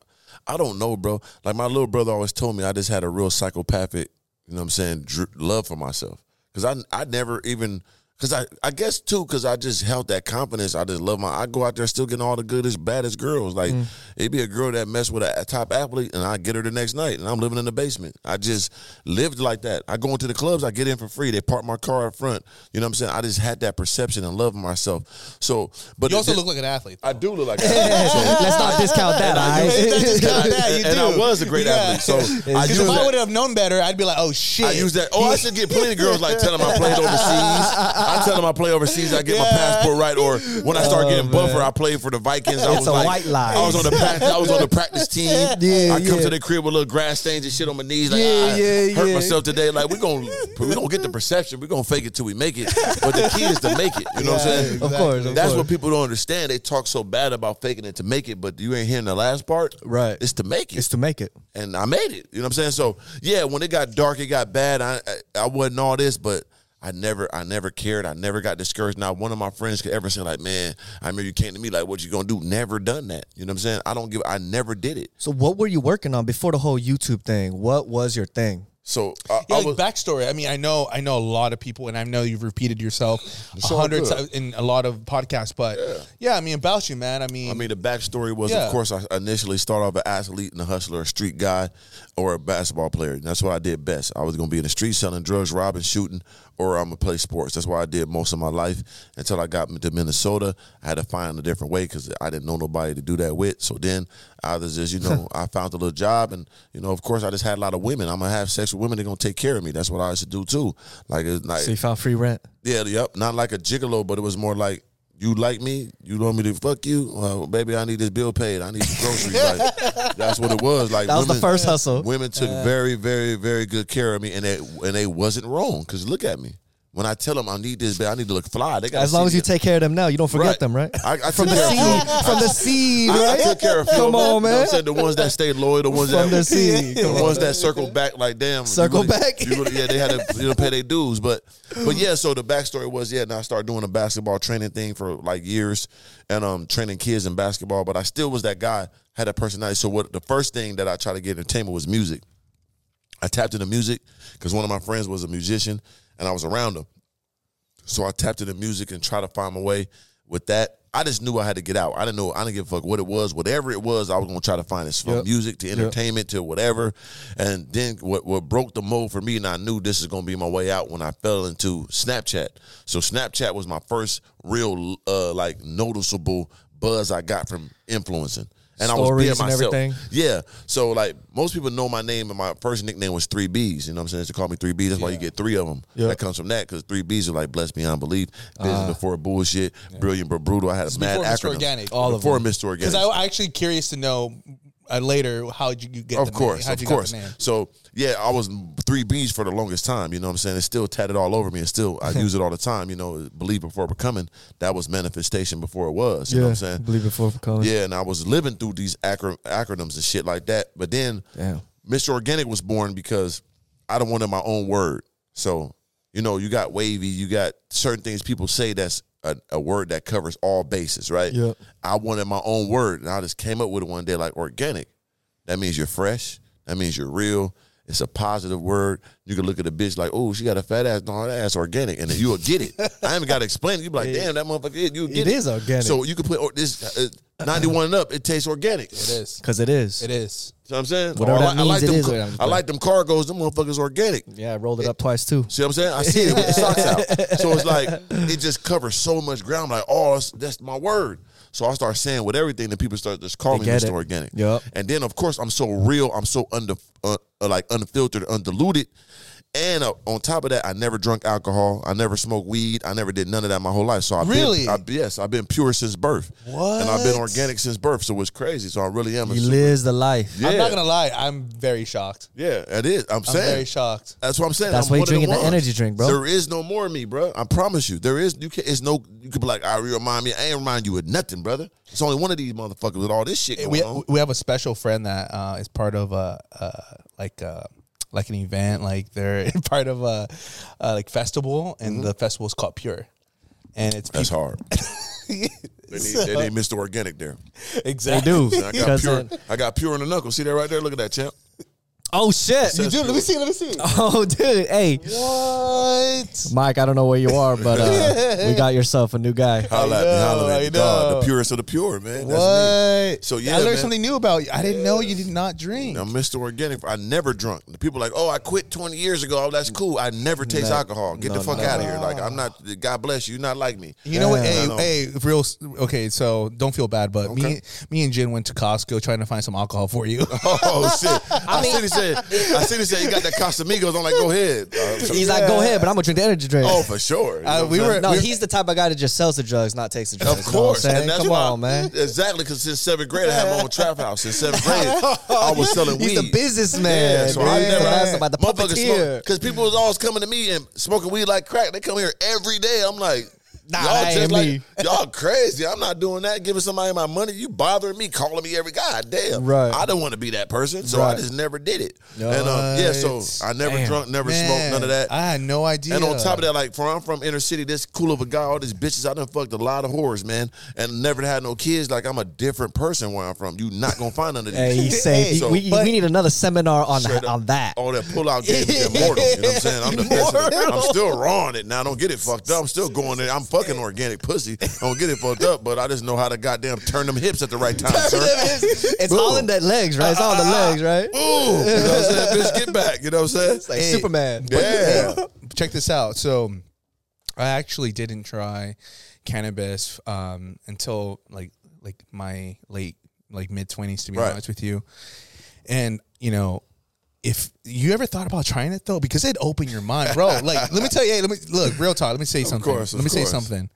I don't know, bro. Like my little brother always told me, I just had a real psychopathic, you know what I'm saying, dr- love for myself. Because I, I never even, because I, I guess too, because I just held that confidence. I just love my. I go out there still getting all the goodest, baddest girls. Like mm. it'd be a girl that mess with a, a top athlete, and I get her the next night, and I'm living in the basement. I just lived like that. I go into the clubs, I get in for free. They park my car up front. You know what I'm saying? I just had that perception and love myself. So, but You also it- look like an athlete. I do look like that. So- Let's not discount that. all right? Discount that, you and I was a great Yeah. athlete. So I Because use if I would have known better, I'd be like, oh shit. I use that. Oh, I should get plenty of girls like tell them I played overseas. I tell them I play overseas. I get my passport right. Or when I start Oh, getting buffer, I played for the Vikings. I It's was a like, white lie. I was on the practice. I was on the practice team. Yeah, I come yeah. to the crib with little grass stains and shit on my knees. Like, Yeah, I yeah, hurt yeah. myself today. Like we're gonna we gonna get the perception. We're gonna fake it till we make it. But the key is to make it. You know what I'm Yeah, saying? Of course, of That's course. what people don't understand. They talk so bad about faking it to make it, but you ain't hearing the last part. Right. It's to make it It's to make it. and I made it. You know what I'm saying? So yeah, when it got dark, it got bad. I I, I wasn't all this, but I never I never cared. I never got discouraged. Now one of my friends could ever say like, "Man, I remember you came to me like, what you gonna do?" Never done that. You know what I'm saying? I don't give. I never did it. So, what were you working on before the whole YouTube thing? What was your thing? So I, Yeah, I like was. backstory. I mean, I know, I know a lot of people, and I know you've repeated yourself a all hundred good. times in a lot of podcasts. But yeah. I mean, about you, man. I mean, I mean, the backstory was, Yeah. of course, I initially started off an athlete and a hustler, a street guy, or a basketball player. And that's what I did best. I was going to be in the street selling drugs, robbing, shooting, or I'm going to play sports. That's what I did most of my life until I got to Minnesota. I had to find a different way because I didn't know nobody to do that with. So then I was just, you know, I found a little job. And, you know, of course, I just had a lot of women. I'm going to have sex with women. They're going to take care of me. That's what I used to do, too. Like, it's like So you found free rent. yeah, yep. Not like a gigolo, but it was more like you like me. You want me to fuck you? Well, baby, I need this bill paid. I need some groceries. like, that's what it was. Like That was the first hustle. Women took very, very, very good care of me, and they and they wasn't wrong. Cause look at me. When I tell them I need this, babe, I need to look fly. They got As long as you take care of them now, you don't forget Right. them, right? I, I From the seed, from the seed, I, I right? took care of. Come them. on, You know what man. I'm saying? the ones that stayed loyal, the ones From that the seed. the ones that circled back like damn Circle really- back? you really- yeah they had to you know pay their dues but but yeah so the backstory was yeah now I started doing a basketball training thing for like years and um training kids in basketball but I still was that guy had a personality so what the first thing that I tried to get entertainment was music I tapped into music because one of my friends was a musician and I was around him so I tapped into music and tried to find my way with that. I just knew I had to get out. I didn't know. I didn't give a fuck what it was. Whatever it was, I was gonna try to find it from Yep. music to entertainment to whatever. And then what what broke the mold for me, and I knew this is gonna be my way out when I fell into Snapchat. So Snapchat was my first real uh like noticeable buzz I got from influencing. And I was being Stories and myself. everything. Yeah. So like most people know my name and my first nickname was Three Bs. You know what I'm saying? They call me Three Bs. That's why you get three of them. Yeah. That comes from that because Three Bs are like blessed beyond belief, business ah. before bullshit, brilliant but brutal. I had a mad Before Mister Organik, All of before them. Mr. Organik. because I'm actually curious to know uh, later how did you get of the course, of you get course. So yeah, I was three B's for the longest time. You know what I'm saying? It's still tatted all over me. and still I use it all the time. You know, believe before becoming. That was manifestation before it was. You know what I'm saying? Believe before college. Yeah, and I was living through these acro- acronyms and shit like that. But then Damn. Mr. Organik was born because I don't wanted my own word. So, you know, you got wavy, you got certain things people say that's a, a word that covers all bases, right? Yeah. I wanted my own word, and I just came up with it one day like organic. That means you're fresh. That means you're real. It's a positive word. You can look at a bitch like, oh, she got a fat ass. No, that ass organic, and then you'll get it. I haven't got to explain it. You be like, damn, that motherfucker. You get it. It is organic. So you can put oh, this uh, ninety one and up. It tastes organic. It is. Because it is. It is. You know what I'm saying? Whatever Or I, that I like it them. is what I'm I like them cargos. Them motherfuckers organic. Yeah, I rolled it up twice too. See what I'm saying? I see it with the socks out. So it's like it just covers so much ground. I'm like, oh, that's, that's my word. So I start saying with everything that people start just calling me Mr. it. Organik. Yup. And then of course I'm so real. I'm so under uh, like unfiltered, undiluted. And uh, on top of that, I never drunk alcohol. I never smoked weed. I never did none of that my whole life. So I've Really? been, I, yes, I've been pure since birth. What? And I've been organic since birth. So it's crazy. So I really am. He lives the life. Yeah. I'm not gonna lie. I'm very shocked. Yeah, it is. I'm I'm saying. very shocked. That's what I'm saying. That's I'm why you one of the drinking the energy drink, bro. There is no more of me, bro. I promise you. There is. You can. It's no. You could be like, I remind me. I ain't remind you of nothing, brother. It's only one of these motherfuckers with all this shit going We on. we have a special friend that uh, is part of a uh, like uh, like an event. Like they're part of a, a like festival, and the festival is called Pure. And it's Mm-hmm. That's peop- hard. They need, they need Mr. Organik there. They exactly. do. I got pure. I got pure in the knuckle. See that right there? Look at that, champ. Oh shit. You do? Let me see, Let me see. Oh dude, hey. What? Mike, I don't know where you are, but uh, we got yourself a new guy. Holla at me, holla at me. Dog, the purest of the pure, man. That's me. What? So, yeah, I learned man. something new about you. I didn't know you did not drink. I'm Mr. Organik. I never drunk. The people like, oh, I quit 20 years ago. Oh, that's cool. I never taste No. alcohol. Get No, the fuck no. out of here. Like I'm not. God bless you. You're not like me. You know what? Yeah. Hey, No, no. hey, real. Okay, so don't feel bad, but me, Okay. me and Jin went to Costco trying to find some alcohol for you. Oh shit! I, seen he said. I seen he said he got that Casamigos. I'm like, go ahead. Uh, He's like, go ahead, but I'm gonna drink the energy drink. oh, for sure. You know Uh, what we I'm were- saying? no, he's the type of guy that just sells the drugs, not takes the drugs. Of You know what I'm course, saying? and that's Come why, on, man. Exactly, because since seventh grade, I had my own trap house. Since seventh grade, I was selling weed. He's a businessman. Yeah, so I dude. never asked about the puppeteer. because people was always coming to me and smoking weed like crack. They come here every day. I'm like, Nah, y'all that just like me. y'all crazy. I'm not doing that. Giving somebody my money. You bothering me, calling me every god damn. Right. I don't want to be that person, so I just never did it. And um, yeah, so I never Damn. drunk, never Man, smoked, none of that. I had no idea. And on top of that, like, from I'm from inner city, this cool of a guy, all these bitches, I done fucked a lot of whores, man, and never had no kids. Like, I'm a different person where I'm from. You not gonna find none of these. Hey, he say So- we, we need another seminar on up. on that. All that pull out game is immortal. You know what I'm saying? I'm the best. I'm still raw on it now. Don't get it fucked up. I'm still going there. I'm fucking organic pussy. I Don't get it fucked up, but I just know how to goddamn turn them hips at the right time, sir. it's Boom. all in that legs, right? It's all in the legs, right? Ooh, you know what I'm saying? Bitch, get back. You know what I'm saying? It's Like Hey, Superman. yeah. check this out. So, I actually didn't try cannabis um, until like like my late like mid twenties, to be Right. honest with you. And you know, if you ever thought about trying it though, because it opened your mind, bro. Like, let me tell you, hey, let me look real talk. Let me say something. course, let of me say something.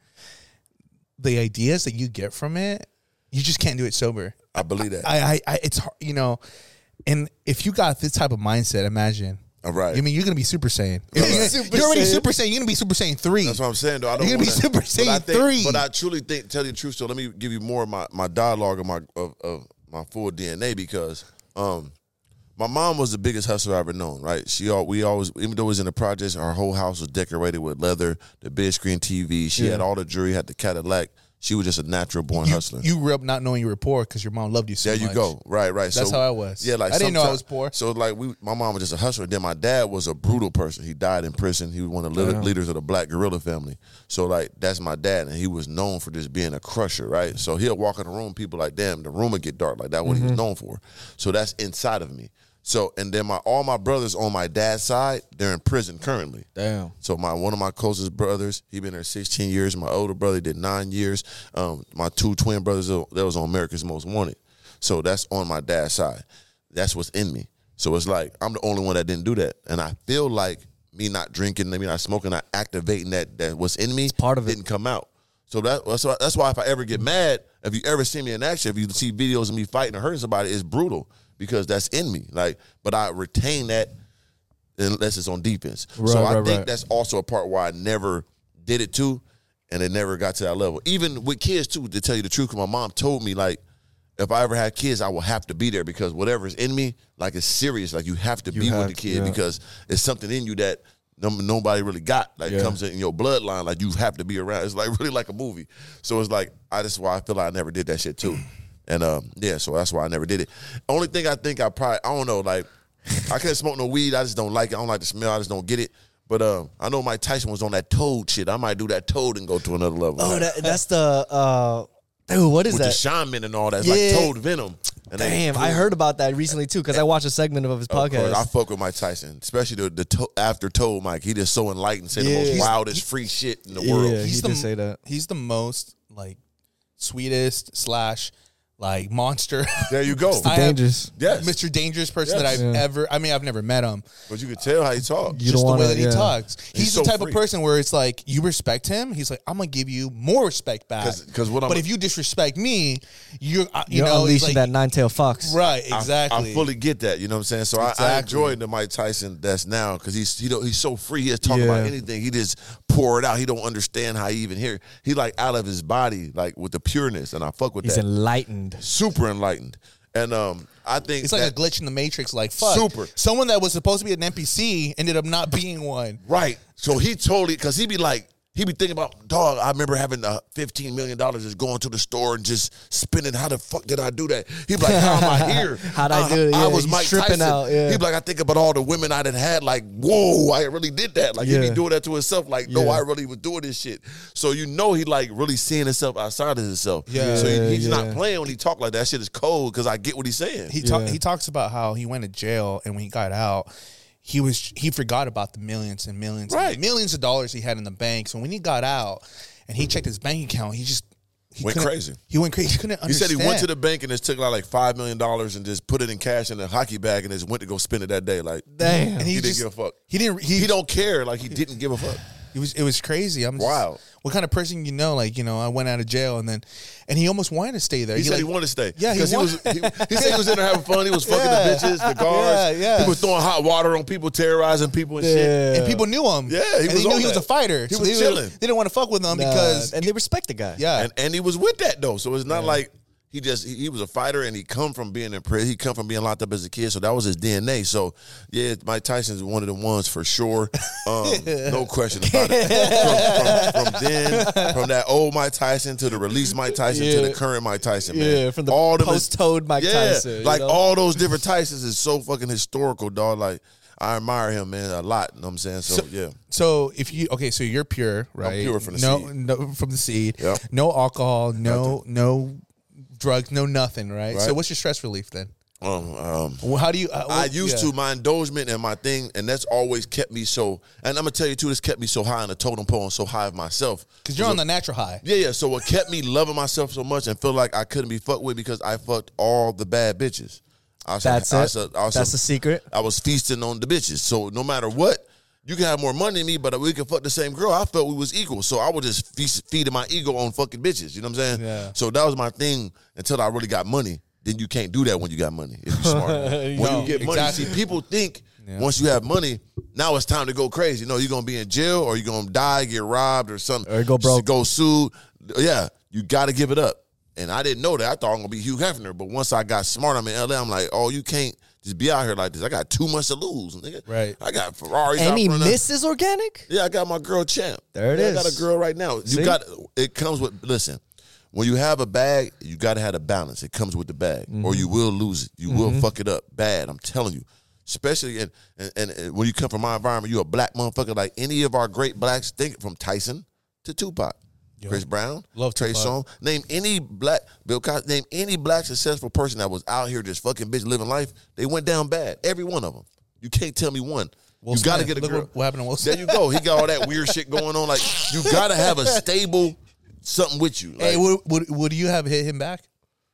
The ideas that you get from it, you just can't do it sober. I believe that. I, I, I it's hard, you know, and if you got this type of mindset, imagine. All right. I mean, you're gonna be Super Saiyan. You're, Super you're already Saiyan. Super Saiyan. You're gonna be Super Saiyan three. That's what I'm saying, though. I don't You're gonna be wanna- Super but Saiyan think- 3. But I truly think, tell you the truth. So let me give you more of my, my dialogue of my of, of my full DNA because um my mom was the biggest hustler I've ever known. Right? She all we always even though it was in the projects, our whole house was decorated with leather, the big screen TV. She had all the jewelry, had the Cadillac. She was just a natural born you, hustler. you grew up not knowing you were poor because your mom loved you so much. There you much. go. Right, right. That's how I was. Yeah, like I didn't know I was poor. So like we, my mom was just a hustler. Then my dad was a brutal person. He died in prison. He was one of the leader- leaders of the Black Guerrilla family. So like that's my dad, and he was known for just being a crusher, right? So he'll walk in the room, people like, damn, the room would get dark. Like that, what he was mm-hmm. known for. So that's inside of me. So and then my all my brothers on my dad's side, they're in prison currently. Damn. So my one of my closest brothers, he been there 16 years. My older brother did nine years. Um, my two twin brothers that was on America's Most Wanted. So that's on my dad's side. That's what's in me. So it's like I'm the only one that didn't do that, and I feel like me not drinking, me not smoking, not activating that that what's in me. part of it. didn't come out. So that, that's why, that's why if I ever get mad, if you ever see me in action, if you see videos of me fighting or hurting somebody, it's brutal because that's in me. Like, but I retain that unless it's on defense. so I right, think right. that's also a part why I never did it too, and it never got to that level. Even with kids too, to tell you the truth, my mom told me like, if I ever had kids, I will have to be there because whatever's in me, like it's serious. Like you have to be have with the kid yeah. because it's something in you that nobody really got. Like Yeah. comes in your bloodline. Like you have to be around. It's like really like a movie. So it's like I just why I feel like I never did that shit too. And um, yeah, so that's why I never did it. Only thing I think I probably I don't know like I can't smoke no weed. I just don't like it. I don't like the smell. I just don't get it. But um, I know Mike Tyson was on that toad shit. I might do that toad and go to another level. Oh, that, that's the uh, dude. What is with that? the shaman and all that. It's Yeah. like toad venom. And they- Damn, I heard about that recently too because I watched a segment of his Of course, podcast. I fuck with Mike Tyson, especially the the to- after Toad Mike. He just so enlightened, say the most He's- wildest free shit in the Yeah. world. he he's did the say that. He's the most like sweetest slash like monster. There you go. Mr. Dangerous. Yes, Mr. Dangerous person Yes. that I've Yeah. ever. I mean, I've never met him. but you can tell how he talks. You just don't the way wanna- that he yeah. talks. He's, He's the so type free. of person where it's like you respect him. He's like, I'm gonna give you more respect back. 'Cause- 'cause what I'm- but if you disrespect me, you're uh, you You're know it's unleashing like, that nine tailed fox. right I- exactly. I, fully get that. You know what I'm saying? So I, I Exactly. enjoy the Mike Tyson that's now because he's he don't, he's so free. He's talking talk about Yeah. anything. He just pour it out. He don't understand how he even hear. He like out of his body, like with the pureness, and I fuck with He's that. enlightened. Super enlightened, and um, I think it's like a glitch in the matrix. Like fuck, Super. Someone that was supposed to be an NPC ended up not being one. Right. So he totally because he'd be like he be thinking about dog. I remember having uh, fifteen million dollars just going to the store and just spending. How the fuck did I do that? He be like, how am I here? how did I do it? I was Mike tripping Tyson. out, yeah. He be like, I think about all the women I done had. Like, whoa, I really did that. Like he Yeah. be doing that to himself. Like, no, Yeah. I really was doing this shit. So you know he like really seeing himself outside of himself. Yeah. So he, he's yeah. not playing when he talk like that. That shit is cold because I get what he's saying. He talk, Yeah. he talks about how he went to jail and when he got out, he was he forgot about the millions and millions, and Right. millions of dollars he had in the bank. So when he got out and he checked his bank account, he just he Went crazy. He went crazy. He couldn't He understand. said he went to the bank and just took like, like five million dollars and just put it in cash in a hockey bag and just went to go spend it that day. Like, Damn. and he, he didn't give a fuck. He didn't. He, He don't care. Like he didn't give a fuck. It was it was crazy. I'm just, Wow. What kind of person you know? Like you know, I went out of jail and then, and he almost wanted to stay there. He, said like, he wanted to stay. Yeah, he because he, was. He, he said he was in there having fun. He was fucking Yeah. the bitches, the guards. Yeah, yeah. He was throwing hot water on people, terrorizing people and shit. And people knew him. Yeah, he and was they knew he was a fighter. He so was they, chilling. They didn't want to fuck with him Nah, because and they respect the guy. yeah, And and he was with that though. So it's not like he just he, was a fighter and he come from being in prison. He come from being locked up as a kid. So that was his DNA. So yeah, Mike Tyson's one of the ones for sure. Um, no question about it. From, from, from then, from that old Mike Tyson to the release Mike Tyson to the current Mike Tyson, man. Yeah, from the All them is- post-Toad Mike yeah, Tyson, Like know? all those different Tysons is so fucking historical, dog. Like I admire him, man, a lot. You know what I'm saying? So, yeah. So if you okay, so you're pure, right? pure from the no, seed. No, from the seed. Yep. No alcohol. No, no drugs. No nothing. Right? So what's your stress relief then? Um, um, Well, How do you? Uh, I what- used yeah. to my indulgement and my thing, and that's always kept me so. And I'm gonna tell you too, this kept me so high in the totem pole and so high of myself. because you're on the natural high. Yeah, yeah. So what kept me loving myself so much and feel like I couldn't be fucked with because I fucked all the bad bitches. I was, That's I it. was a- I was That's the secret. I was feasting on the bitches. So no matter what, you can have more money than me, but we can fuck the same girl. I felt we was equal. So I was just feast, feeding my ego on fucking bitches. You know what I'm saying? Yeah. So that was my thing until I really got money. Then you can't do that when you got money. If you're smart. when No, you get money, exactly. see, people think once you have money, now it's time to go crazy. You know, you're gonna be in jail or you're gonna die, get robbed, or something. Or go broke. Go sued. Yeah, you got to give it up. And I didn't know that. I thought I'm gonna be Hugh Hefner. But once I got smart, I'm in LA. I'm like, oh, you can't just be out here like this. I got too much to lose, nigga. Right. I got Ferraris. Any he out front of- misses organic. Yeah, I got my girl champ. There it yeah, I got a girl right now. You See? got it comes with listen. When you have a bag, you got to have a balance. It comes with the bag, Mm-hmm. or you will lose it. You will fuck it up bad. I'm telling you. Especially in, and, and, and when you come from my environment, you're a black motherfucker. Like any of our great blacks, think from Tyson to Tupac, Chris Brown, Love Trey. Songz. Name any black Bill Cosby. Name any black successful person that was out here just fucking bitch living life. They went down bad. Every one of them. You can't tell me one. Will you got to get a Look girl. What, happened to Will There you go. He got all that weird shit going on. Like you gotta have a stable something with you. Like, Hey, would, would would you have hit him back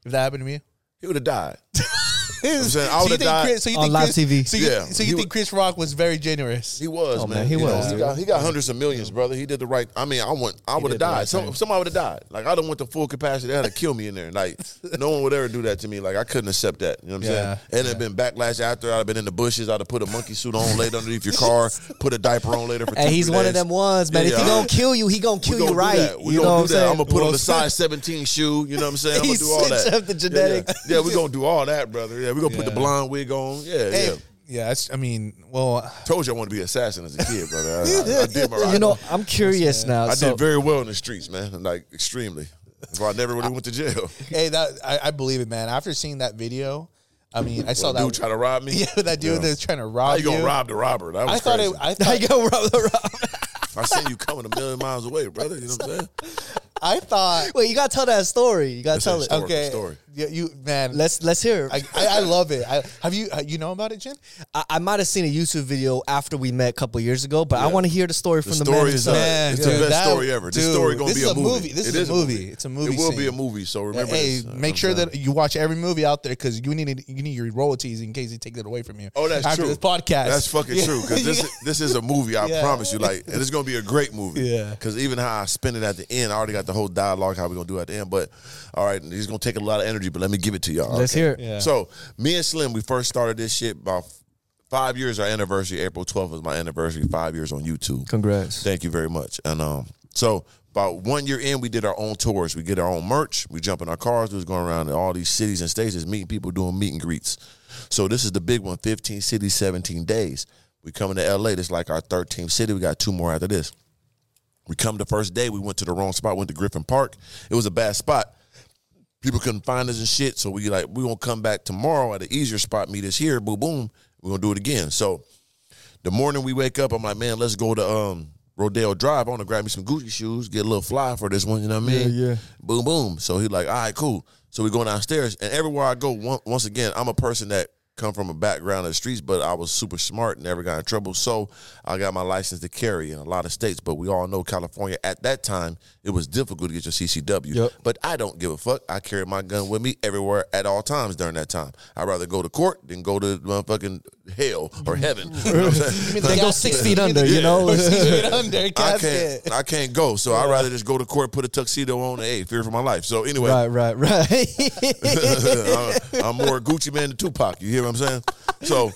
if that happened to me? he would have died. I'm saying I So would you have think died. Chris, so you On think live Chris, TV. So you, Yeah. so you wa- think Chris Rock was very generous? He was, Oh, man. man, he You know, was, he, got, he got hundreds of millions, brother. He did the right. I mean, I went. I would have did the right died. Some, thing. somebody would have died. Like I don't want the full capacity. They had to kill me in there. Like no one would ever do that to me. Like I couldn't accept that. You know what I'm Yeah, saying? And it'd been backlash after. I'd have been in the bushes. I'd have put a monkey suit on later underneath your car. Put a diaper on later for. Hey, two, he's three one of days. them ones, man. If he yeah. gonna kill you, he gonna We kill gonna you do right. that. We you know gonna what do that. I'm I'm gonna put on Well, the size 17 shoe. You know what I'm saying? I'm He gonna do all that. switched up the Yeah, genetics. Yeah, we're gonna do all that, brother. Yeah, we're gonna put the blonde wig on. Yeah, Hey, yeah. yeah, that's, I mean, well, uh, Told you I wanted to be an assassin as a kid, brother. I, I, I did my You know, I'm curious now. I so, did very well in the streets, man. Like extremely. That's why I never really went to jail. hey, that I, I believe it, man. After seeing that video, I mean, I saw Well, that dude try to rob me. Yeah, that dude Yeah. that's trying to rob How you gonna you. rob the robber? That was I thought crazy. it. I I thought. go rob the rob. I seen you coming a million miles away, brother. You know what I'm saying? I thought. Wait, you gotta tell that story. You gotta That's tell a it. story. Okay. story. Yeah, you man. Let's let's hear. it. I, I, I love it. I, have you uh, you know about it, Jim? I, I might have seen a YouTube video after we met a couple years ago, but I want to hear the story The from the, story man is himself. uh, Man, it's dude, the best that- story ever. this dude, story gonna this be is a a movie. movie. This It is a movie. It's a movie It will be a movie. So remember, hey, this. You know make sure I'm that you watch every movie out there because you need you need your royalties in case they take that away from you. Oh, that's after true. this podcast. That's fucking Yeah. true. Because this, is- this is a movie. I Yeah. promise you. Like, and it's gonna be a great movie. Yeah. Because even how I spin it at the end, I already got the whole dialogue how we gonna do at the end. But all right, he's gonna take a lot of energy. But let me give it to y'all. Let's okay? hear it. Yeah. So me and Slim, we first started this shit about five years. Our anniversary, April 12th was my anniversary. Five years on YouTube. Congrats. Thank you very much. And um, so about one year in, we did our own tours. We get our own merch. We jump in our cars. We was going around in all these cities and states, just meeting people, doing meet and greets. So this is the big one: 15 cities, 17 days. We coming to LA. This like our 13th city. We got two more after this. We come the first day. We went to the wrong spot. Went to Griffith Park. It was a bad spot. People couldn't find us and shit. So we like we gonna come back tomorrow at an easier spot. Meet us here. Boom, boom. We're gonna do it again. So the morning we wake up, I'm like, man, let's go to um Rodeo Drive. I want to grab me some Gucci shoes, get a little fly for this one. You know what I mean? Yeah, yeah. Boom, boom. So he like, all right, cool. So we going downstairs, and everywhere I go, one, once again, I'm a person that come from a background of the streets, but I was super smart, never got in trouble. So I got my license to carry in a lot of states. But we all know California at that time it was difficult to get your CCW. Yep. But I don't give a fuck. I carry my gun with me everywhere at all times during that time. I'd rather go to court than go to motherfucking hell or mm-hmm. heaven. You know what I'm saying? Then go six feet under, you know. Six feet under I can't. I can't go. So I'd rather just go to court, put a tuxedo on, and hey, fear for my life. So anyway, right, right, right. I'm, I'm more Gucci Mane than Tupac. You hear what I'm saying? So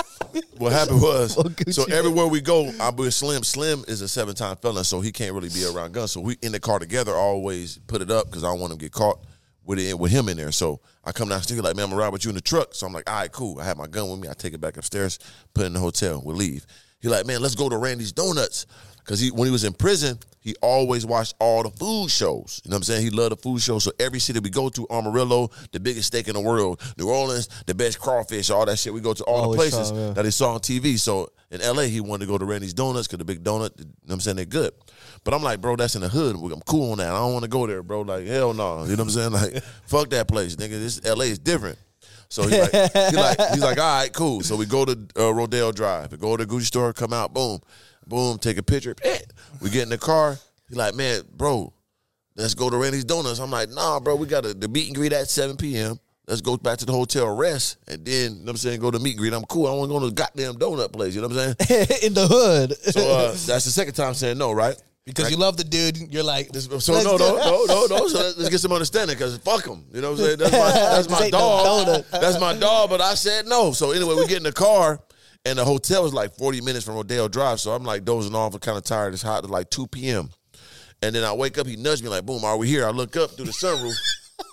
what happened was, Gucci so everywhere we go, I'm with Slim. Slim is a seven time felon, so he can't really be around guns. So we in the car together, always put it up because I don't want him to get caught with it with him in there. So I come downstairs like, man, I'm gonna ride with you in the truck. So I'm like, all right, cool. I have my gun with me. I take it back upstairs, put it in the hotel. We leave. He like, man, let's go to Randy's Donuts. Cause he when he was in prison, he always watched all the food shows. You know what I'm saying? He loved the food shows. So every city we go to, Amarillo, the biggest steak in the world, New Orleans, the best crawfish, all that shit. We go to all Always the places saw, yeah. that he saw on TV. So in LA, he wanted to go to Randy's Donuts because the big donut, you know what I'm saying, they're good. But I'm like, bro, that's in the hood. I'm cool on that. I don't want to go there, bro. Like, hell no. You know what I'm saying? Like, fuck that place, nigga. This LA is different. So he's like, he like, he's like, all right, cool. So we go to uh, Rodeo Drive. We go to the Gucci store, come out, boom, boom, take a picture. We get in the car. He's like, man, bro, let's go to Randy's Donuts. I'm like, nah, bro, we got a, the meet and greet at 7 p.m. Let's go back to the hotel, rest, and then, you know what I'm saying, go to meet and greet. I'm cool. I don't want to go to the goddamn donut place. You know what I'm saying? in the hood. So uh, that's the second time saying no, right? Because you love the dude, you're like, This- So no, no, no, no, no. So let's get some understanding because fuck him. You know what I'm saying? That's my, that's my dog. That's my dog. But I said no. So anyway, we get in the car, and the hotel is like 40 minutes from Rodeo Drive. So I'm like dozing off, and kind of tired. It's hot. It's like 2 p.m. And then I wake up. He nudged me like, "Boom, are we here?" I look up through the sunroof.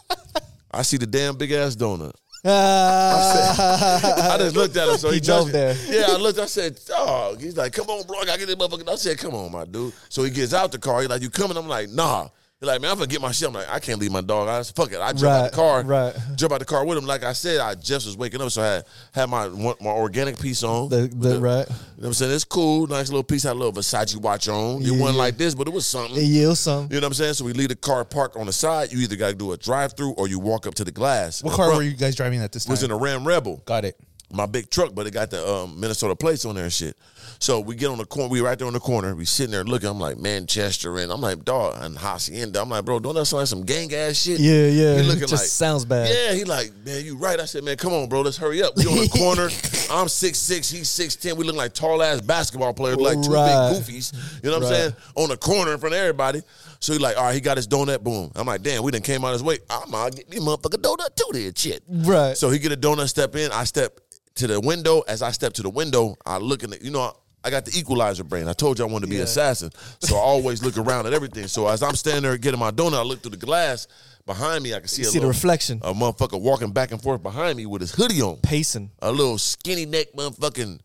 I see the damn big ass donut. I just looked at him. So he, He drove there. Yeah, I looked. I said, "Dog." He's like, "Come on, bro. I get this motherfucker." I said, "Come on, my dude." So he gets out the car. He's like, "You coming?" I'm like, "Nah." He's like, "Man, I'm gonna get my shit." I'm like, "I can't leave my dog." I said, "Fuck it." I jump out the car. right. Jump out the car with him. Like I said, I just was waking up, so I had had my my organic piece on. The- the- right. You know what I'm saying? It's cool. Nice little piece. Had a little Versace watch on. It Yeah, wasn't yeah. like this, but it was something. It yields some. You know what I'm saying? So we leave the car parked on the side. You either got to do a drive through or you walk up to the glass. What car front were you guys driving at this time? Was in a Ram Rebel Got it. My big truck, but it got the um, Minnesota plates on there and shit. So we get on the corner, we right there on the corner, we sitting there looking. I'm like Manchester, and I'm like dog and Hacienda. I'm like, bro, don't that sound like some gang ass shit? Yeah, yeah. He looking Just like sounds bad. Yeah, he like, man, you right. I said, man, come on, bro, let's hurry up. We on the corner. I'm six six, he's six ten. We look like tall ass basketball players, like two Right. big goofies. You know what I'm saying? On the corner in front of everybody. So he like, all right, he got his donut. Boom. I'm like, damn, we done came out his way. I'm gonna get me a motherfucking donut too, then shit. Right. So he get a donut, step in. I step to the window. As I step to the window, I look in the, you know, I got the equalizer brain. I told you I wanted to be an assassin. So I always look around at everything. So as I'm standing there getting my donut, I look through the glass. Behind me, I can see a See the reflection. A motherfucker walking back and forth behind me with his hoodie on. Pacing. A little skinny neck motherfucking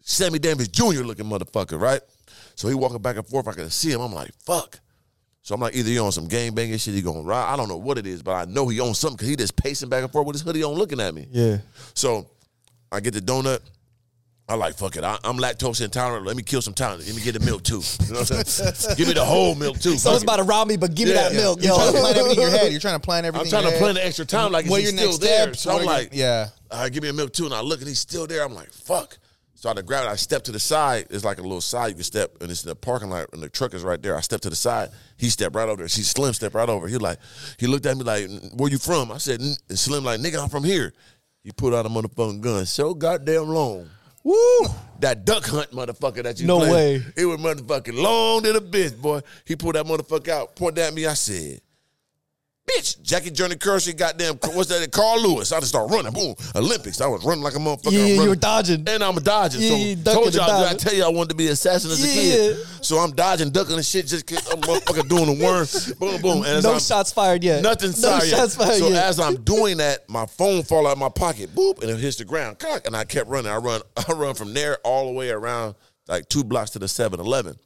Sammy Davis Jr. looking motherfucker, right? So he walking back and forth. I can see him. I'm like, fuck. So I'm like, either he on some gang banging shit, he gonna ride. I don't know what it is, but I know he on something because he just pacing back and forth with his hoodie on, looking at me. Yeah. So I get the donut. I like fuck it. I, I'm lactose intolerant. Let me kill some time. Let me get the milk too. You know what I'm saying? Give me the whole milk too. Someone's Fuck about to rob me, but give me Yeah. that milk, You're yo. trying to plan everything in your head. You're trying to plan everything. I'm trying in to your plan the extra time like What he's your still next there. steps? So I'm are like, yeah. all right, give me a milk too. And I look and he's still there. I'm like, fuck. So I grab it. I step to the side. It's like a little side you can step, and it's in the parking lot, and the truck is right there. I step to the side. He stepped right over there. She Slim stepped right over. He like, he looked at me like, where you from? I said, and Slim like, nigga, I'm from here. He put out a motherfucking gun so goddamn long. Woo. That duck hunt motherfucker that you No played, way. It was motherfucking long to the bitch, boy. He pulled that motherfucker out, pointed at me. I said, Bitch, Jackie Joyner-Kersee, goddamn, what's that? Carl Lewis. I just start running. Boom. Olympics. I was running like a motherfucker. Yeah, you were dodging. And I'm dodging. Yeah, so ducking told y'all, I tell you I wanted to be an assassin as a Yeah. kid. So I'm dodging, ducking and shit. Just I'm motherfucker doing the worm. Boom, boom. And as No I'm, shots fired yet. Nothing No sorry. shots fired so yet. as I'm doing that, my phone fall out of my pocket, boop, and it hits the ground. Cock, and I kept running. I run, I run from there all the way around like two blocks to the 7-Eleven.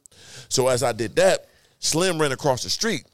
So as I did that, Slim ran across the street.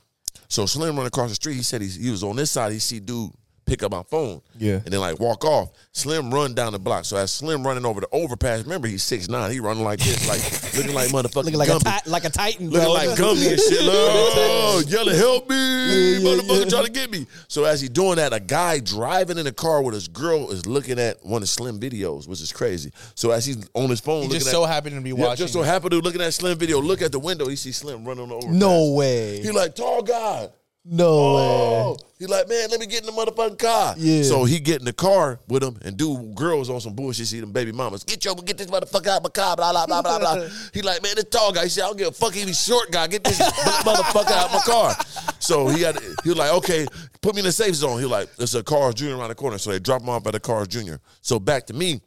So Slim run across the street. He said he, he was on this side. He see dude pick up my phone. Yeah. And then like walk off. Slim run down the block. So as Slim running over the overpass, remember he's six nine. He running like this, like looking like motherfucking Looking like a, Gumby. ti- like a titan, Looking bro. like Gumby and shit. Like, oh, yelling, help me. yeah, Motherfucker yeah. trying to get me. So as he doing that, a guy driving in a car with his girl is looking at one of Slim videos, which is crazy. So as he's on his phone He looking just at, so happened to be yeah, watching. just so happened to looking at Slim video, look at the window, he see Slim running over. No way. He like, tall guy. No Oh, way. he like, man, let me get in the motherfucking car. Yeah. So he get in the car with him and do girls on some bullshit. See them baby mamas. Get your get this motherfucker out of my car. Blah blah blah blah blah. he like, man, this tall guy. He said, I don't give a fuck. He be short guy. Get this motherfucker out of my car. So he had. He was like, okay, put me in the safe zone. He like, there's a Carl's Jr. around the corner. So they drop him off at the Carl's Jr. So back to me.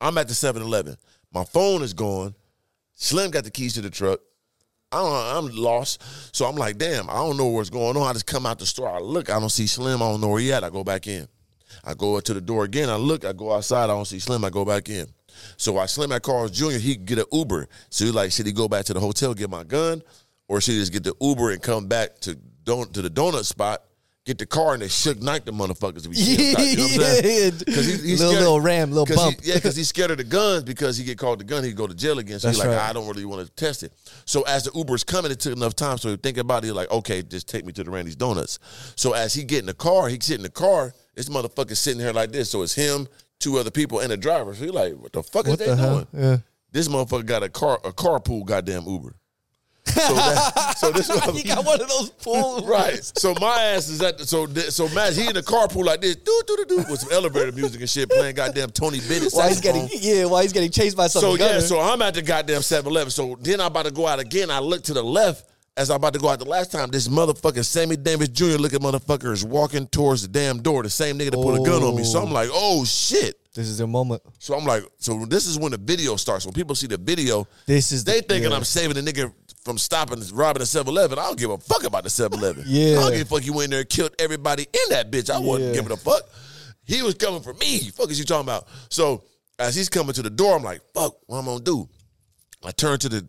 I'm at the 7-Eleven. My phone is gone. Slim got the keys to the truck. I don't, I'm lost. So I'm like, damn, I don't know what's going on. I just come out the store. I look, I don't see Slim. I don't know where he at. I go back in. I go to the door again. I look, I go outside. I don't see Slim. I go back in. So I Slim at Carl's Jr. He get an Uber. So he like, should he go back to the hotel, get my gun, or should he just get the Uber and come back to don- to the donut spot, get the car, and they shook night the motherfuckers. We Yeah, you know what I'm saying? yeah. 'Cause he- he's Little- scared- little ram, little 'cause he- bump. yeah, because he's scared of the guns because he get caught the gun, he go to jail again. So he's That's like, right. I don't really want to test it. So as the Uber's coming, it took enough time. So he think about it, he's like, okay, just take me to the Randy's Donuts. So as he get in the car, he sit in the car, this motherfucker sitting here like this. So it's him, two other people, and the driver. So he like, what the fuck What is the they hell? doing? Yeah. This motherfucker got a car, a carpool goddamn Uber. So, that, so this you got one of those pools. Right. So my ass is at the, so so Matt he in the carpool like this, doo doo doo doo, with some elevator music and shit playing goddamn Tony Bennett. Why he's getting yeah? Why he's getting chased by some So yeah, so I'm at the goddamn 7-Eleven. So then I'm about to go out again. I look to the left as I'm about to go out the last time. This motherfucking Sammy Davis Jr. looking motherfucker is walking towards the damn door. The same nigga that put a gun on me. So I'm like, oh shit. this is their moment. So I'm like, so this is when the video starts. When people see the video, This is they the- thinking yeah. I'm saving the nigga from stopping robbing the 7-Eleven. I don't give a fuck about the 7-Eleven. Yeah. I don't give a fuck you went in there and killed everybody in that bitch. I wasn't Yeah. giving a fuck. He was coming for me. Fuck is you talking about? So as he's coming to the door, I'm like, fuck, what I'm gonna do? I turn to the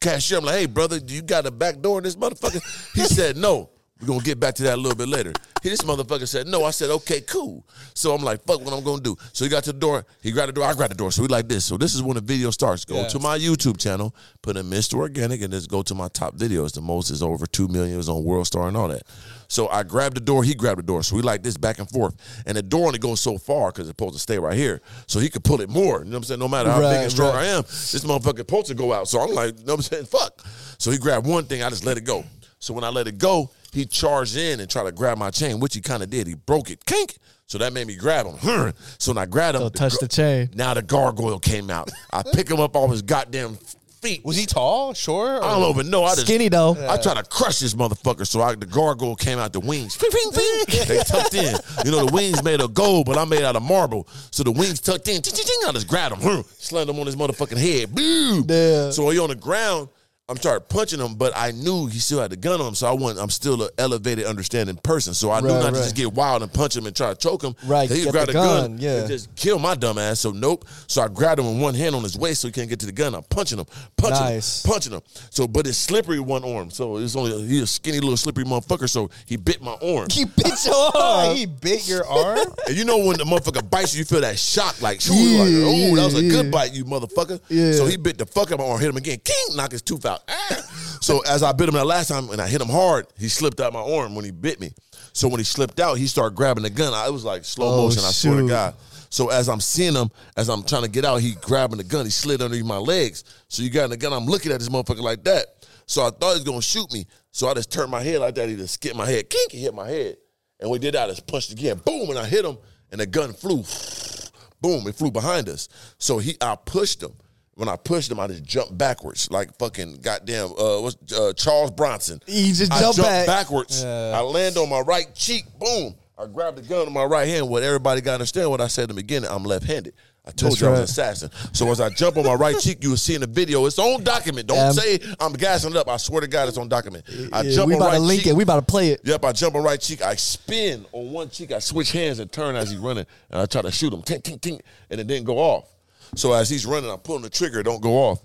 cashier. I'm like, hey, brother, do you got a back door in this motherfucker? He said, no. We're gonna get back to that a little bit later. He, this motherfucker said, no. I said, okay, cool. So I'm like, fuck what I'm gonna do. So he got to the door, he grabbed the door, I grabbed the door. So we like this. So this is when the video starts. Go Yeah. to my YouTube channel, put in Mr. Organik, and just go to my top videos. The most is over two million. It was on World Star and all that. So I grabbed the door, he grabbed the door. So we like this back and forth. And the door only goes so far because it's supposed to stay right here. So he could pull it more. You know what I'm saying? No matter how big Right, and strong right. I am, this motherfucker supposed to go out. So I'm like, you know what I'm saying? Fuck. So he grabbed one thing, I just let it go. So when I let it go, he charged in and tried to grab my chain, which he kind of did. He broke it. Kink. So that made me grab him. So when I grabbed him, Don't touch gar- the chain. Now the gargoyle came out. I pick him up off his goddamn feet. Was he tall, short? I don't even know. I just, Skinny though. I try to crush this motherfucker. So I, the gargoyle came out the wings. Ping, ping, ping. They tucked in. You know, the wings made of gold, but I'm made out of marble. So the wings tucked in. I just grabbed him. Slammed him on his motherfucking head. Boom. Yeah. So he on the ground. I'm started punching him, but I knew he still had the gun on him, so I want I'm still an elevated, understanding person. So I knew Right, not to just get wild and punch him and try to choke him. Right, He grabbed the a gun, gun, yeah. and just kill my dumb ass. So nope. So I grabbed him with one hand on his waist so he can't get to the gun. I'm punching him, punching Nice. him, punching him. So, but it's slippery one arm. So it's only he's a skinny little slippery motherfucker. So he bit my arm. He bit your arm. he bit your arm. And you know when the motherfucker bites you, you feel that shock, like, Yeah, like, oh, that was a yeah, good bite, you motherfucker. Yeah. So he bit the fuck out of my arm, hit him again, king, knock his tooth out. Ah. So as I bit him that last time and I hit him hard, he slipped out my arm when he bit me. So when he slipped out, he started grabbing the gun. I, it was like slow Oh, motion, I swear to shoot. God. So as I'm seeing him, as I'm trying to get out, he grabbing the gun, he slid underneath my legs. So you got the gun, I'm looking at this motherfucker like that. So I thought he was gonna shoot me. So I just turned my head like that, he just skipped my head, kink, he hit my head. And we did that, I just punched again, boom, and I hit him, and the gun flew. Boom, it flew behind us. So he I pushed him. When I pushed him, I just jumped backwards, like fucking goddamn uh what's uh, Charles Bronson. You just I jump jumped back. backwards. I land on my right cheek, boom. I grabbed the gun in my right hand. What everybody got to understand what I said in the beginning, I'm left-handed. I told That's you I was an assassin. So as I jump on my right cheek, you will see in the video. It's on document. Don't Um, say I'm gassing it up. I swear to God, it's on document. I Yeah, jump we on about right to link cheek. it. We about to play it. Yep, I jump on right cheek. I spin on one cheek. I switch hands and turn as he's running, and I try to shoot him. Tink, tink, tink, and it didn't go off. So as he's running, I'm pulling the trigger. Don't go off.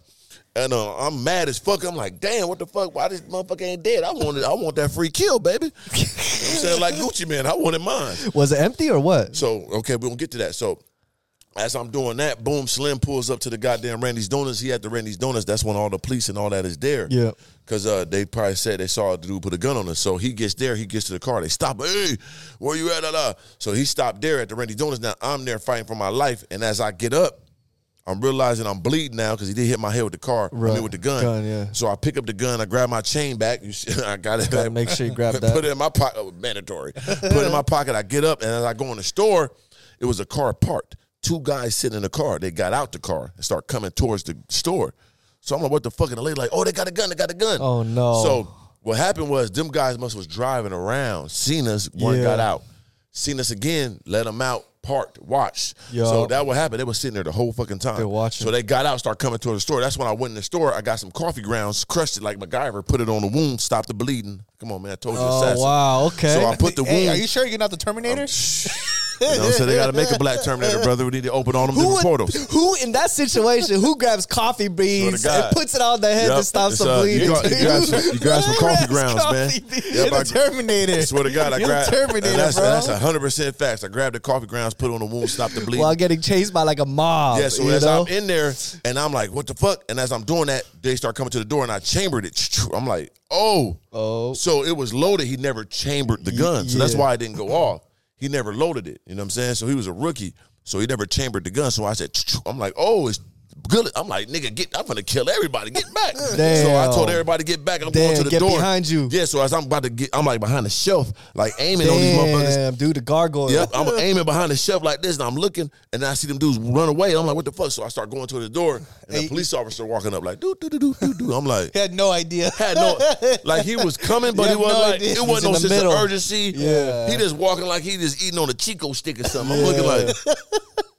And uh, I'm mad as fuck. I'm like, damn, what the fuck? Why this motherfucker ain't dead? I wanted, I want that free kill, baby. you know I'm saying like Gucci Mane, I wanted mine. Was it empty or what? So okay, we gonna get to that. So as I'm doing that, boom, Slim pulls up to the goddamn Randy's Donuts. He at the Randy's Donuts. That's when all the police and all that is there. Yeah. Cause uh, they probably said they saw the dude put a gun on us. So he gets there, he gets to the car. They stop. Hey, where you at? Da, da. So he stopped there at the Randy's Donuts. Now I'm there fighting for my life. And as I get up, I'm realizing I'm bleeding now because he did hit my head with the car. I Right. mean, with the gun. Gun, yeah. So I pick up the gun. I grab my chain back. I got it. Gotta back. make sure you grab that. Put it in my pocket. Oh, mandatory. Put it in my pocket. I get up and as I go in the store, it was a car parked. Two guys sitting in the car. They got out the car and start coming towards the store. So I'm like, what the fuck? And the lady like, oh, they got a gun. They got a gun. Oh, no. So what happened was them guys must was driving around, seen us, one Yeah. got out, seen us again, let them out, parked, watched. Yo. So that what happened. They were sitting there the whole fucking time. They're watching. So they got out, start coming towards the store. That's when I went in the store. I got some coffee grounds, crushed it like MacGyver, put it on the wound, stopped the bleeding. Come on, man. I told you, Oh assassin. wow. Okay. So I put the hey, wound. are you sure you're not the Terminator? You know what I'm saying? They got to make a black Terminator, brother. We need to open all them different would- portals. who in that situation? Who grabs coffee beans and puts it on their head Yep, to stop it's, some uh, bleeding? you got- you grab some- you grab some coffee grounds, man. coffee beans? Yep, You're I- the Terminator. I swear to God, I grabbed. Terminator, that's, bro. That's hundred percent facts. I grabbed the coffee grounds, put it on the wound, stop the bleeding. While getting chased by like a mob. Yeah, so as know? I'm in there and I'm like, what the fuck? And as I'm doing that, they start coming to the door and I chambered it. I'm like, oh. Oh. So it was loaded. He never chambered the gun. So that's why it didn't go off. He never loaded it. You know what I'm saying? So he was a rookie. So he never chambered the gun. So I said, I'm like, oh, it's good. I'm like, nigga, get I'm gonna kill everybody. Get back. So I told everybody get back. I'm Damn, going to the get door. behind you. Yeah, so as I'm about to get, I'm like behind the shelf, like aiming on these motherfuckers. Damn, dude, the gargoyle. Yep, I'm aiming behind the shelf like this, and I'm looking, and then I see them dudes run away. I'm like, what the fuck? So I start going to the door, and Hey. the police officer walking up like, doo doo doo doo doo doo. I'm like, He had no idea. had no, like he was coming, but he wasn't no like, idea. it was wasn't no sense middle. of urgency. Yeah. he just walking like he just eating on a Chick-O-Stick or something. I'm looking like,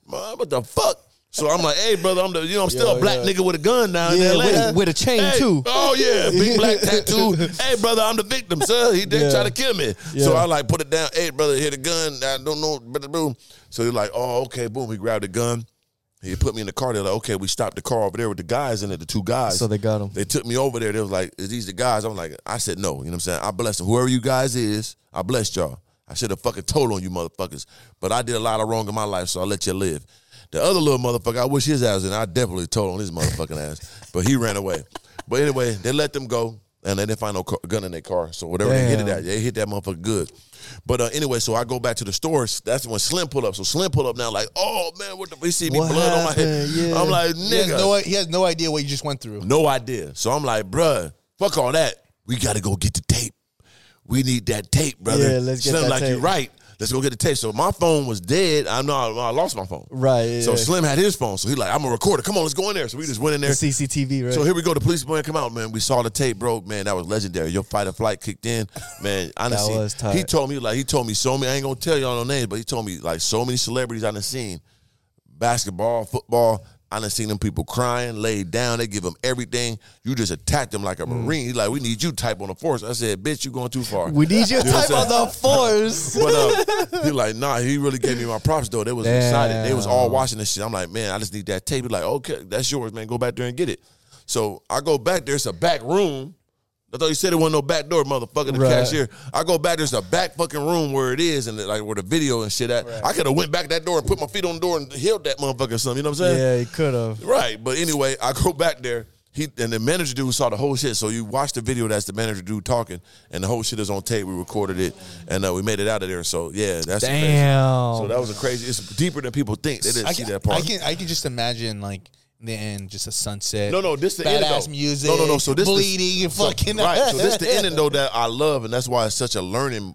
man, what the fuck? So I'm like, hey, brother, I'm the, you know, I'm still Yeah, a black yeah. nigga with a gun now in LA. with a- with a chain, Hey, too. Oh yeah, big black tattoo. hey, brother, I'm the victim, sir. He did Yeah. try to kill me. So I like put it down. Hey, brother, hit a gun. I don't know, but boom. So he's like, oh, okay, boom. He grabbed the gun. He put me in the car. They're like, okay, we stopped the car over there with the guys in it, the two guys. So they got him. They took me over there. They was like, is these the guys? I'm like, I said no. You know what I'm saying? I blessed them. Whoever you guys is, I blessed y'all. I should have fucking told on you motherfuckers. But I did a lot of wrong in my life, so I let you live. The other little motherfucker, I wish his ass was in. I definitely told on his motherfucking ass. But he ran away. But anyway, they let them go. And they didn't find no car, gun in their car. So whatever they hit it at, they hit that motherfucker good. But uh, anyway, so I go back to the stores. That's when Slim pulled up. So Slim pulled up now, like, oh man, what the? He see me What blood on my head. Yeah. I'm like, He has, nigga, no, he has no idea what you just went through. no idea. So I'm like, bruh, fuck all that. We got to go get the tape. We need that tape, brother. Yeah, let's get Slim, that like you tape. right. Let's go get the tape. So my phone was dead. I know I, I lost my phone. Right, yeah, So yeah. Slim had his phone. So he like, I'm a recorder. Come on, let's go in there. So we just went in The there. CCTV, right? So here we go. The police man come out, man. We saw the tape, bro. Man, that was legendary. Your fight or flight kicked in, man. Honestly, he told me like he told me so many. I ain't gonna tell y'all no names, but he told me like so many celebrities I done seen, basketball, football. I done seen them people crying, laid down. They give them everything. You just attack them like a Mm. marine. He's like, we need you type on the force. I said, bitch, you going too far. We need you You know type on the force. But uh, he like, nah, he really gave me my props though. They was excited. They was all watching this shit. I'm like, man, I just need that tape. He like, okay, that's yours, man. Go back there and get it. So I go back there. It's a back room. I thought you said it wasn't no back door, motherfucker. The Right. cashier. I go back. There's a back fucking room where it is, and like where the video and shit at. I could have went back that door and put my feet on the door and held that motherfucker or something. You know what I'm saying? Yeah, he could have. Right. But anyway, I go back there. He and the manager dude saw the whole shit. So you watch the video. That's the manager dude talking, and the whole shit is on tape. We recorded it, and uh, we made it out of there. So yeah, that's crazy. Damn. So that was a crazy. It's deeper than people think. They didn't I see can, that part. I can I can just imagine like in the end, just a sunset. No, no, this the ending, though. music. No, no, no, so this the- bleeding and So- fucking right. So this the ending though that I love, and that's why it's such a learning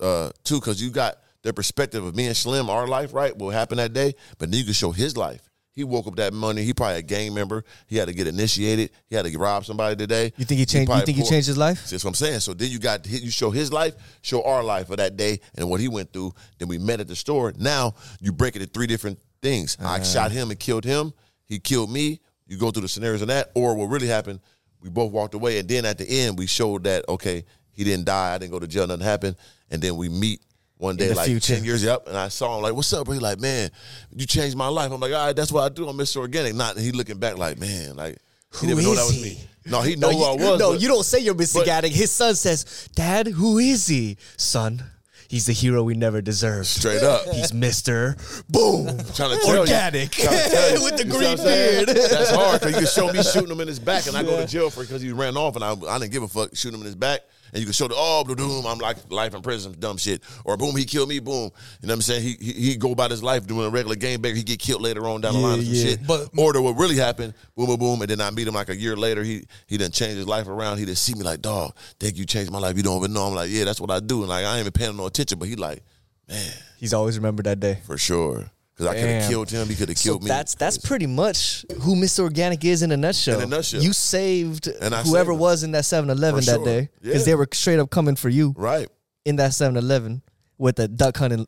uh, too, because you got the perspective of me and Slim, our life, right? What happened that day, but then you can show his life. He woke up that morning. He probably a gang member. He had to get initiated. He had to rob somebody today. You think he changed? You probably think he changed his life? That's what I'm saying. So then you got you show his life, show our life of that day and what he went through. Then we met at the store. Now you break it into three different things. Uh-huh. I shot him and killed him. He killed me. You go through the scenarios of that, or what really happened? We both walked away, and then at the end we showed that okay, he didn't die. I didn't go to jail. Nothing happened. And then we meet. One day, like future. ten years up, and I saw him like, "What's up?" Bro? He like, "Man, you changed my life." I'm like, "All right, that's what I do. I'm Mr. Organik." Not, and he looking back like, "Man, like he Who didn't know that was he? me." No, he know no, who I was. no, but- you don't say you're Mr. Organik. His son says, "Dad, who is he, son?" He's the hero we never deserved. Straight up. He's Mister Boom. trying to tell Organik. you, trying to tell you. With the You green what I'm saying? beard. That's hard because you can show me shooting him in his back, and I go to jail for because he ran off, and I, I didn't give a fuck shooting him in his back. And you can show the oh, boom, I'm like life in prison, dumb shit, or boom, he killed me, boom. You know what I'm saying? He he, he go about his life doing a regular game banger. He get killed later on down the line some Yeah, yeah. shit. But- or the, what really happened, boom, boom, boom, and then I meet him like a year later. He he done changed his life around. He didn't see me like, dog, thank you changed my life. You don't even know. I'm like, yeah, that's what I do. And like I ain't even paying no attention, but he like, man, He's always remembered that day. for sure. Because I could have killed him. He could have So killed me. that's that's pretty much who Mr. Organik is in a nutshell. In a nutshell. You saved And whoever saved was in that 7-Eleven that sure. day because Yeah. they were straight up coming for you right. in that 7-Eleven with a duck hunting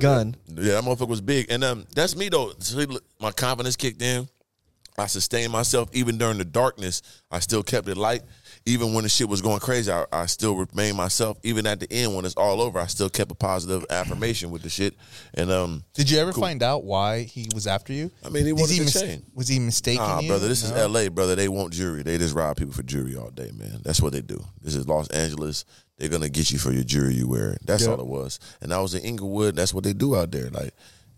gun. Yeah, that motherfucker was big. And um, that's me though. See, My confidence kicked in. I sustained myself even during the darkness. I still kept it light. Even when the shit was going crazy, I, I still remained myself. Even at the end, when it's all over, I still kept a positive affirmation with the shit. And um, Did you ever find out why he was after you? I mean, he Is wanted to mis- change. Was he mistaken? Nah, you? brother, this is L.A., brother. They want jury. They just rob people for jury all day, man. That's what they do. This is Los Angeles. They're gonna get you for your jury you wear. That's all it was. And I was in Inglewood. That's what they do out there. Like,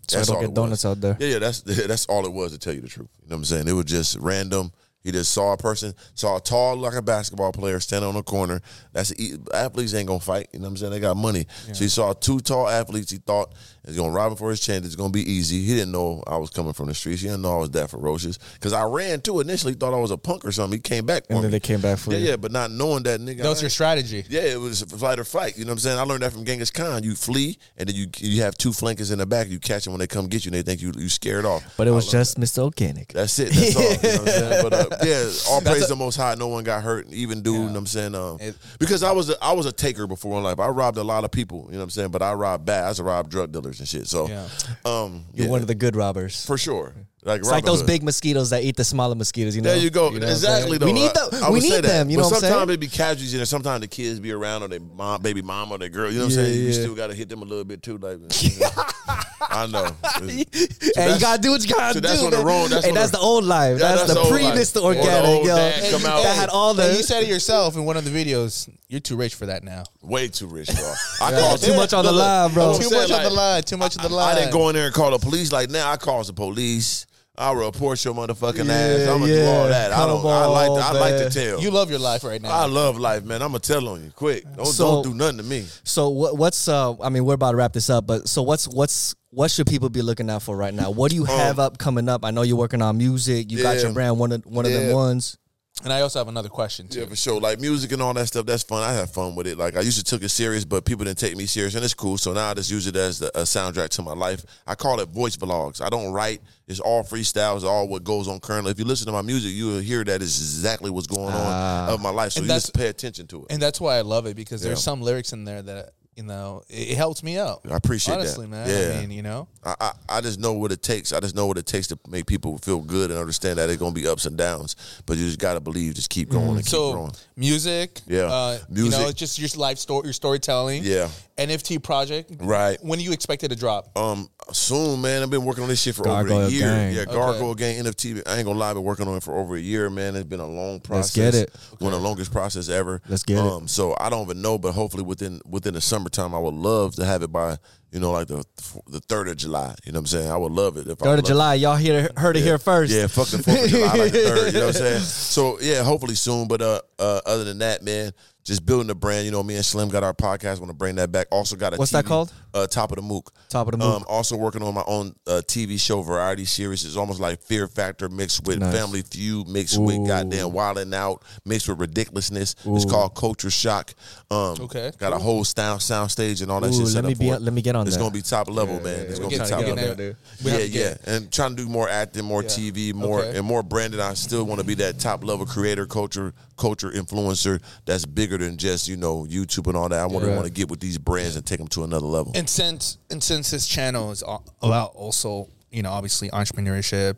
So I that's don't all get it donuts was. out there. Yeah, yeah. That's that's all it was to tell you the truth. You know what I'm saying? It was just random. He just saw a person, saw a tall like a basketball player standing on the corner. That's athletes ain't gonna fight. You know what I'm saying? They got money. So he saw two tall athletes. He thought he's gonna rob him for his chance. It's gonna be easy. He didn't know I was coming from the streets. He didn't know I was that ferocious. Because I ran too initially. Thought I was a punk or something. He came back for And then me. they came back for yeah, you. yeah, but not knowing that nigga. That was your strategy. yeah, it was fight or flight. You know what I'm saying? I learned that from Genghis Khan. You flee, and then you you have two flankers in the back. You catch them when they come get you, and they think you you scared off. But it was love just Mr. Organik. that's it. That's all. You know what I'm saying? But uh, yeah, all praise the Most High. No one got hurt. Even dude, you know what I'm saying? Um, It- because I was a, I was a taker before in life. I robbed a lot of people. You know what I'm saying? But I robbed bad. I used to rob drug dealers and shit. So, Yeah. um, You're one of the good robbers. for sure. Like It's like those Hood. big mosquitoes that eat the smaller mosquitoes. You know. There you go. know exactly. Though. We need I- them. I we would say need that. them. You know but what I'm sometimes saying? they be casualties, and sometimes the kids be around or their mom, baby mom or their girl. You know what I'm Yeah, saying? You still got to hit them a little bit too. Like, I know. hey, you gotta do what you gotta so do. that's on the man. wrong- that's hey, that's the- the old life. Yeah, that's, that's the the old pre life. Mr. Organik, yo. dad come out. That had all the. And you said it yourself in one of the videos. You're too rich for that now. Way too rich, bro. I called too much on the Look, look, line, bro. Too much on the like, line. Too much on the I didn't go in there and call the police. Like now, I calls the police. I report your motherfucking Yeah, ass. I'm gonna do yeah. all that. I don't. Come I like. To, I like to tell. You love your life right now. I love life, man. I'm gonna tell on you quick. Don't So- don't do nothing to me. So what, what's uh? I mean, we're about to wrap this up, but so what's what's what should people be looking out for right now? What do you have up coming up? I know you're working on music. You got Um, your brand, one of one of them ones. And I also have another question too. Yeah, for sure. Like music and all that stuff, that's fun. I have fun with it. Like I used to took it serious, but people didn't take me serious, and it's cool. So now I just use it as the, a soundtrack to my life. I call it voice vlogs. I don't write. It's all freestyles, all what goes on currently. If you listen to my music, you will hear that is exactly what's going on ah. of my life. So you just pay attention to it. And that's why I love it because there's some lyrics in there that you know, it, it helps me out. I appreciate that. honestly, man. Yeah. I mean, you know, I, I, I just know what it takes. I just know what it takes to make people feel good and understand that it's gonna be ups and downs. But you just gotta believe, just keep going and keep so growing. music, Yeah. uh, you know, Music. it's just your life story, your storytelling, Yeah. NFT project, Right. When do you expect it to drop? Um, soon, man. I've been working on this shit for over a year. Gang. Yeah, Gargoyle Gang NFT. I ain't gonna lie, I've been working on it for over a year, man. It's been a long process. get it. One of the longest process ever. Let's get it. um, So I don't even know, but hopefully within within the summertime, I would love to have it by you know like the the third of July. You know what I'm saying? I would love it if Third of July, y'all hear heard it here first. Yeah, fuck the Fourth of July, like third. You know what I'm saying? So yeah, hopefully soon. But uh, uh, other than that, man, just building the brand. You know, me and Slim got our podcast. Want to bring that back. Also got a What's that called? Uh, Top of the Mook. Top of the Mook. Um, also working on my own uh, TV show variety series. It's almost like Fear Factor mixed with Nice. Family Feud, mixed with goddamn Wildin' Out, mixed with ridiculousness. It's called Culture Shock. Um, Okay, got a whole sound sound stage and all that Ooh, shit. let me up be- for it. let me get on It's that. gonna be top level, man. It's gonna be top we get level. there. We have Yeah, get yeah, and trying to do more acting, more Yeah. TV, more Okay. and more branded. I still want to be that top level creator, culture, culture influencer that's bigger than just you know YouTube and all that. I want to want to get with these brands and take them to another level. And since and since this channel is all about also, you know, obviously entrepreneurship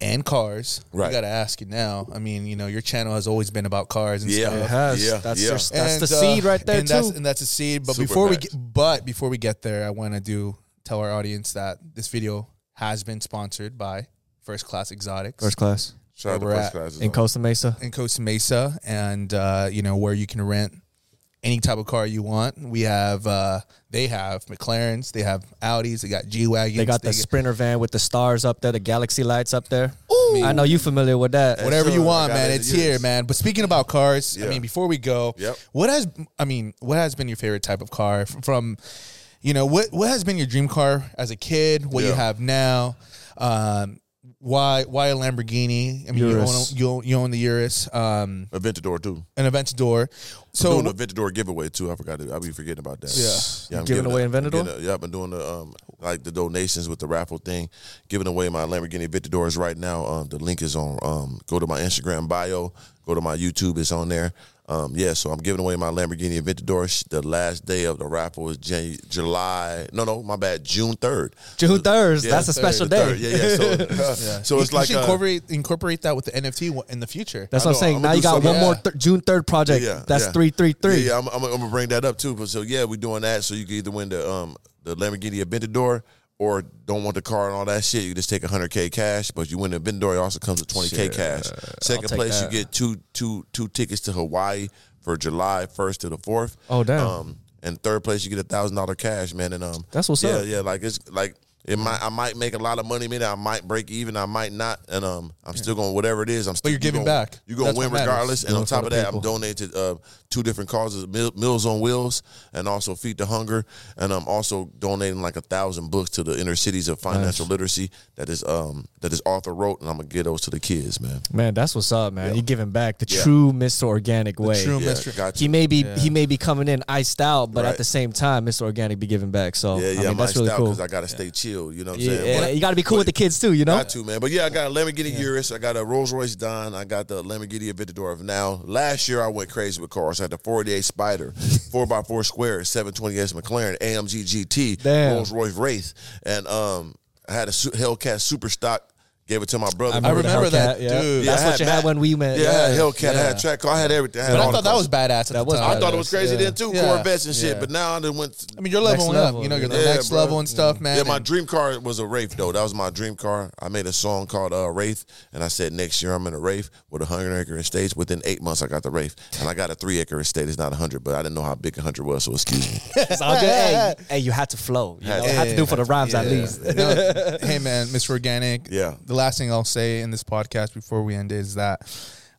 and cars, Right. I got to ask you now. I mean, you know, your channel has always been about cars and Yeah. stuff. It has. Yeah, that's yeah. your- that's And, the uh, seed right there and too. That's, and that's a seed. But Super before we get, but before we get there, I want to do tell our audience that this video has been sponsored by First Class Exotics First class Shout out to Where we're at Class in well. Costa Mesa. in Costa Mesa, and uh, you know where you can rent any type of car you want. We have uh, they have McLarens, they have Audis, they got G wagons, They got the Sprinter van with the stars up there, the galaxy lights up there. Ooh. I know you familiar with that. whatever Sure, you want, man. It's Yes. here, man. But speaking about cars, I mean, before we go, Yep. what has I mean, what has been your favorite type of car from, you know, what what has been your dream car as a kid? What you have now? Um, why why a Lamborghini? I mean, you own, Urus. you own you own the Urus, um, Aventador too. an Aventador. So So doing the Aventador giveaway too. I forgot. To, I'll be forgetting about that. Yeah. yeah. I'm Giving away it- I'm Aventador? getting Yeah, I've been doing the um like the donations with the raffle thing, giving away my Lamborghini Aventadors right now. Um, the link is on. Um, go to my Instagram bio. Go to my YouTube. It's on there. Um, yeah, so I'm giving away my Lamborghini Aventador. The last day of the raffle is Jan- July. No, no, my bad. June third. June third. Yeah, that's a special the day. third. Yeah, yeah. So, so it's you like should uh, incorporate incorporate that with the NFT in the future. That's I what I'm saying. I'm now you got something. one more th- June third project. Yeah, that's yeah. three three three. Yeah, yeah I'm, I'm, I'm gonna bring that up too. But so yeah, we're doing that. So you can either win the um the Lamborghini Aventador or don't want the car and all that shit. You just take 100k cash, but you win the Aventador. It also comes with 20k cash. Second take place, that. you get two two two tickets to Hawaii for July 1st to the 4th. Oh, damn. Um, and third place, you get a thousand dollar cash, man. And um, That's what's up. yeah, up. Yeah, like it's like. It might, I might make a lot of money. Maybe I might break even. I might not, and um, I'm still going whatever it is. I'm still. But you're giving you gonna, back. You're gonna That's win regardless. And Do on top of that, I'm people. donated uh, two different causes: Mil- Meals on Wheels and also Feed the Hunger. And I'm also donating like a thousand books to the inner cities of financial literacy that is um that is author wrote, and I'm gonna get those to the kids, man. Man, that's what's up, man. Yeah. You're giving back the Yeah. true Mr. Organik way. true Yeah, Mr. got He may be Yeah. he may be coming in iced out, but Right. at the same time, Mr. Organik be giving back. So Yeah, yeah, I mean, I'm that's really cool. because I gotta stay chill. You know what I'm Yeah, saying? But- you got to be cool with the kids too, you know. Got to, man. But yeah, I got a Lamborghini Urus. I got a Rolls Royce Dawn. I got the Lamborghini Aventador of now. Last year, I went crazy with cars. I had the 48 Spider, 4x4 Square, 720S McLaren, AMG GT. Rolls Royce Wraith. And um, I had a Hellcat Super Stock. Gave it to my brother. I remember the that, Hellcat, yeah. dude. That's I what you had when we met. Yeah, I had Yeah, Hellcat. I had track car. I had everything. I had But I thought that was badass. At That the was time. I thought it was crazy Yeah. then too, Yeah. Corvettes and shit. Yeah. But now I done went. I mean, you're Next leveling up. You know, you're the next bro. level and stuff, man. Yeah, my And- dream car was a Wraith though. That was my dream car. I made a song called uh, Wraith, and I said next year I'm in a Wraith with a hundred acre estate. Within eight months, I got the Wraith, and I got a three acre estate. It's not a hundred, but I didn't know how big a hundred was, so excuse me. It's all good. hey, hey, you had to flow. You Had to. do for the rhymes at least. Hey man, Mr. Organik. Yeah. The last thing I'll say in this podcast before we end is that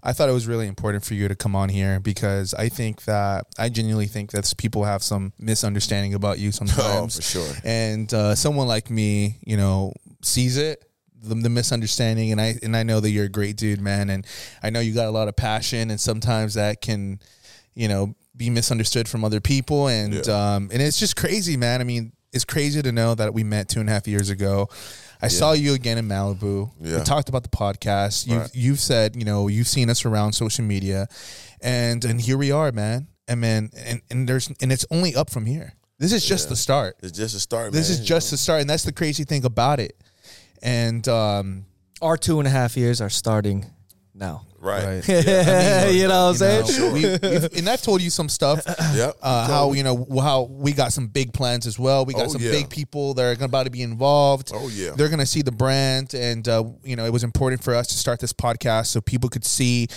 I thought it was really important for you to come on here because I think that I genuinely think that people have some misunderstanding about you sometimes. Oh, for sure. And uh, someone like me, you know, sees it. The, the misunderstanding and I and I know that you're a great dude, man, and I know you got a lot of passion, and sometimes that can, you know, be misunderstood from other people, and Yeah. um, and it's just crazy, man. I mean, it's crazy to know that we met two and a half years ago. I saw you again in Malibu. Yeah. We talked about the podcast. You've Right. you've said, you know, you've seen us around social media, and and here we are, man. And man, and, and there's and it's only up from here. This is just the start. It's just a start. This man, is just know? the start, and that's the crazy thing about it. And um, Our two and a half years are starting now. Right. right. you know what I'm saying? know, we, and I've told you some stuff. Yep. Uh, how you know how we got some big plans as well. We got Oh, some yeah. big people that are about to be involved. Oh, yeah. they're gonna see the brand, and uh, you know it was important for us to start this podcast so people could see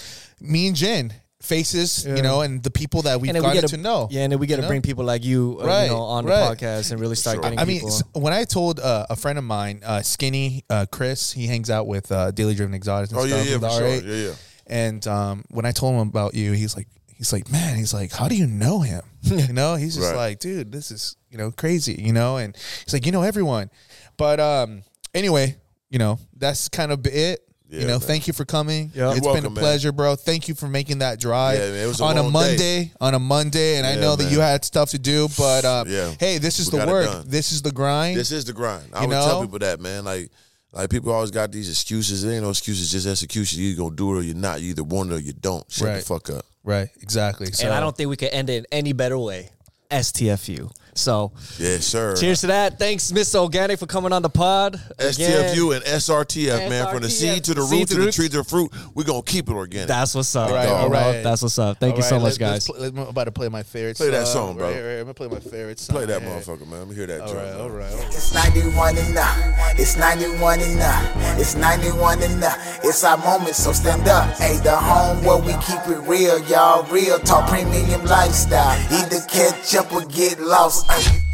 me and Jen faces, you know, and the people that we've and then we gotten get to know. Yeah, and then we get to know? bring people like you, uh, Right, you know, on the podcast and really start Sure. getting I mean, people. s- when I told uh, a friend of mine, uh, Skinny uh, Chris, he hangs out with uh, Daily Driven Exotics and Oh yeah, stuff. yeah, with for sure. Yeah, yeah. And um, when I told him about you, he's like, he's like, man, he's like, how do you know him? You know, he's just Right. like, dude, this is you know crazy, you know. And he's like, you know everyone, but um, anyway, you know, that's kind of it. Yeah, you know, man. thank you for coming. You're It's been welcome, a man. pleasure, bro. Thank you for making that drive Yeah, man, it was a on a Monday. day. On a Monday, and I Yeah, know that you had stuff to do, but Yeah. hey, this is We the work. This is the grind. This is the grind. I You would tell people that, man. Like, like people always got these excuses. There ain't no excuses, just execution. You either gonna do it or you're not. You either want it or you don't. Shut Right. the fuck up. right, exactly. So and I don't think we could end it in any better way. STFU. So, Yes, sir. cheers to that. Thanks, Miss Organik, for coming on the pod. Again, STFU and SRTF, man. From the seed to the Seed root to to the roots. tree to the fruit, we're gonna keep it organic. That's what's up. All right, bro. all right. That's what's up. Thank you so right, much, guys. play- I'm about to play my favorite. Play that song, bro. Right, right, I'm gonna play my favorite song. Play that Hey. motherfucker, man. Let me hear that. All joint, right, man. all right, all right. It's 91andUP. It's 91andUP. It's 91andUP. It's our moment, so stand up. Hey, the home where we keep it real, y'all. Real talk, premium lifestyle. Either catch up or get lost. Ay.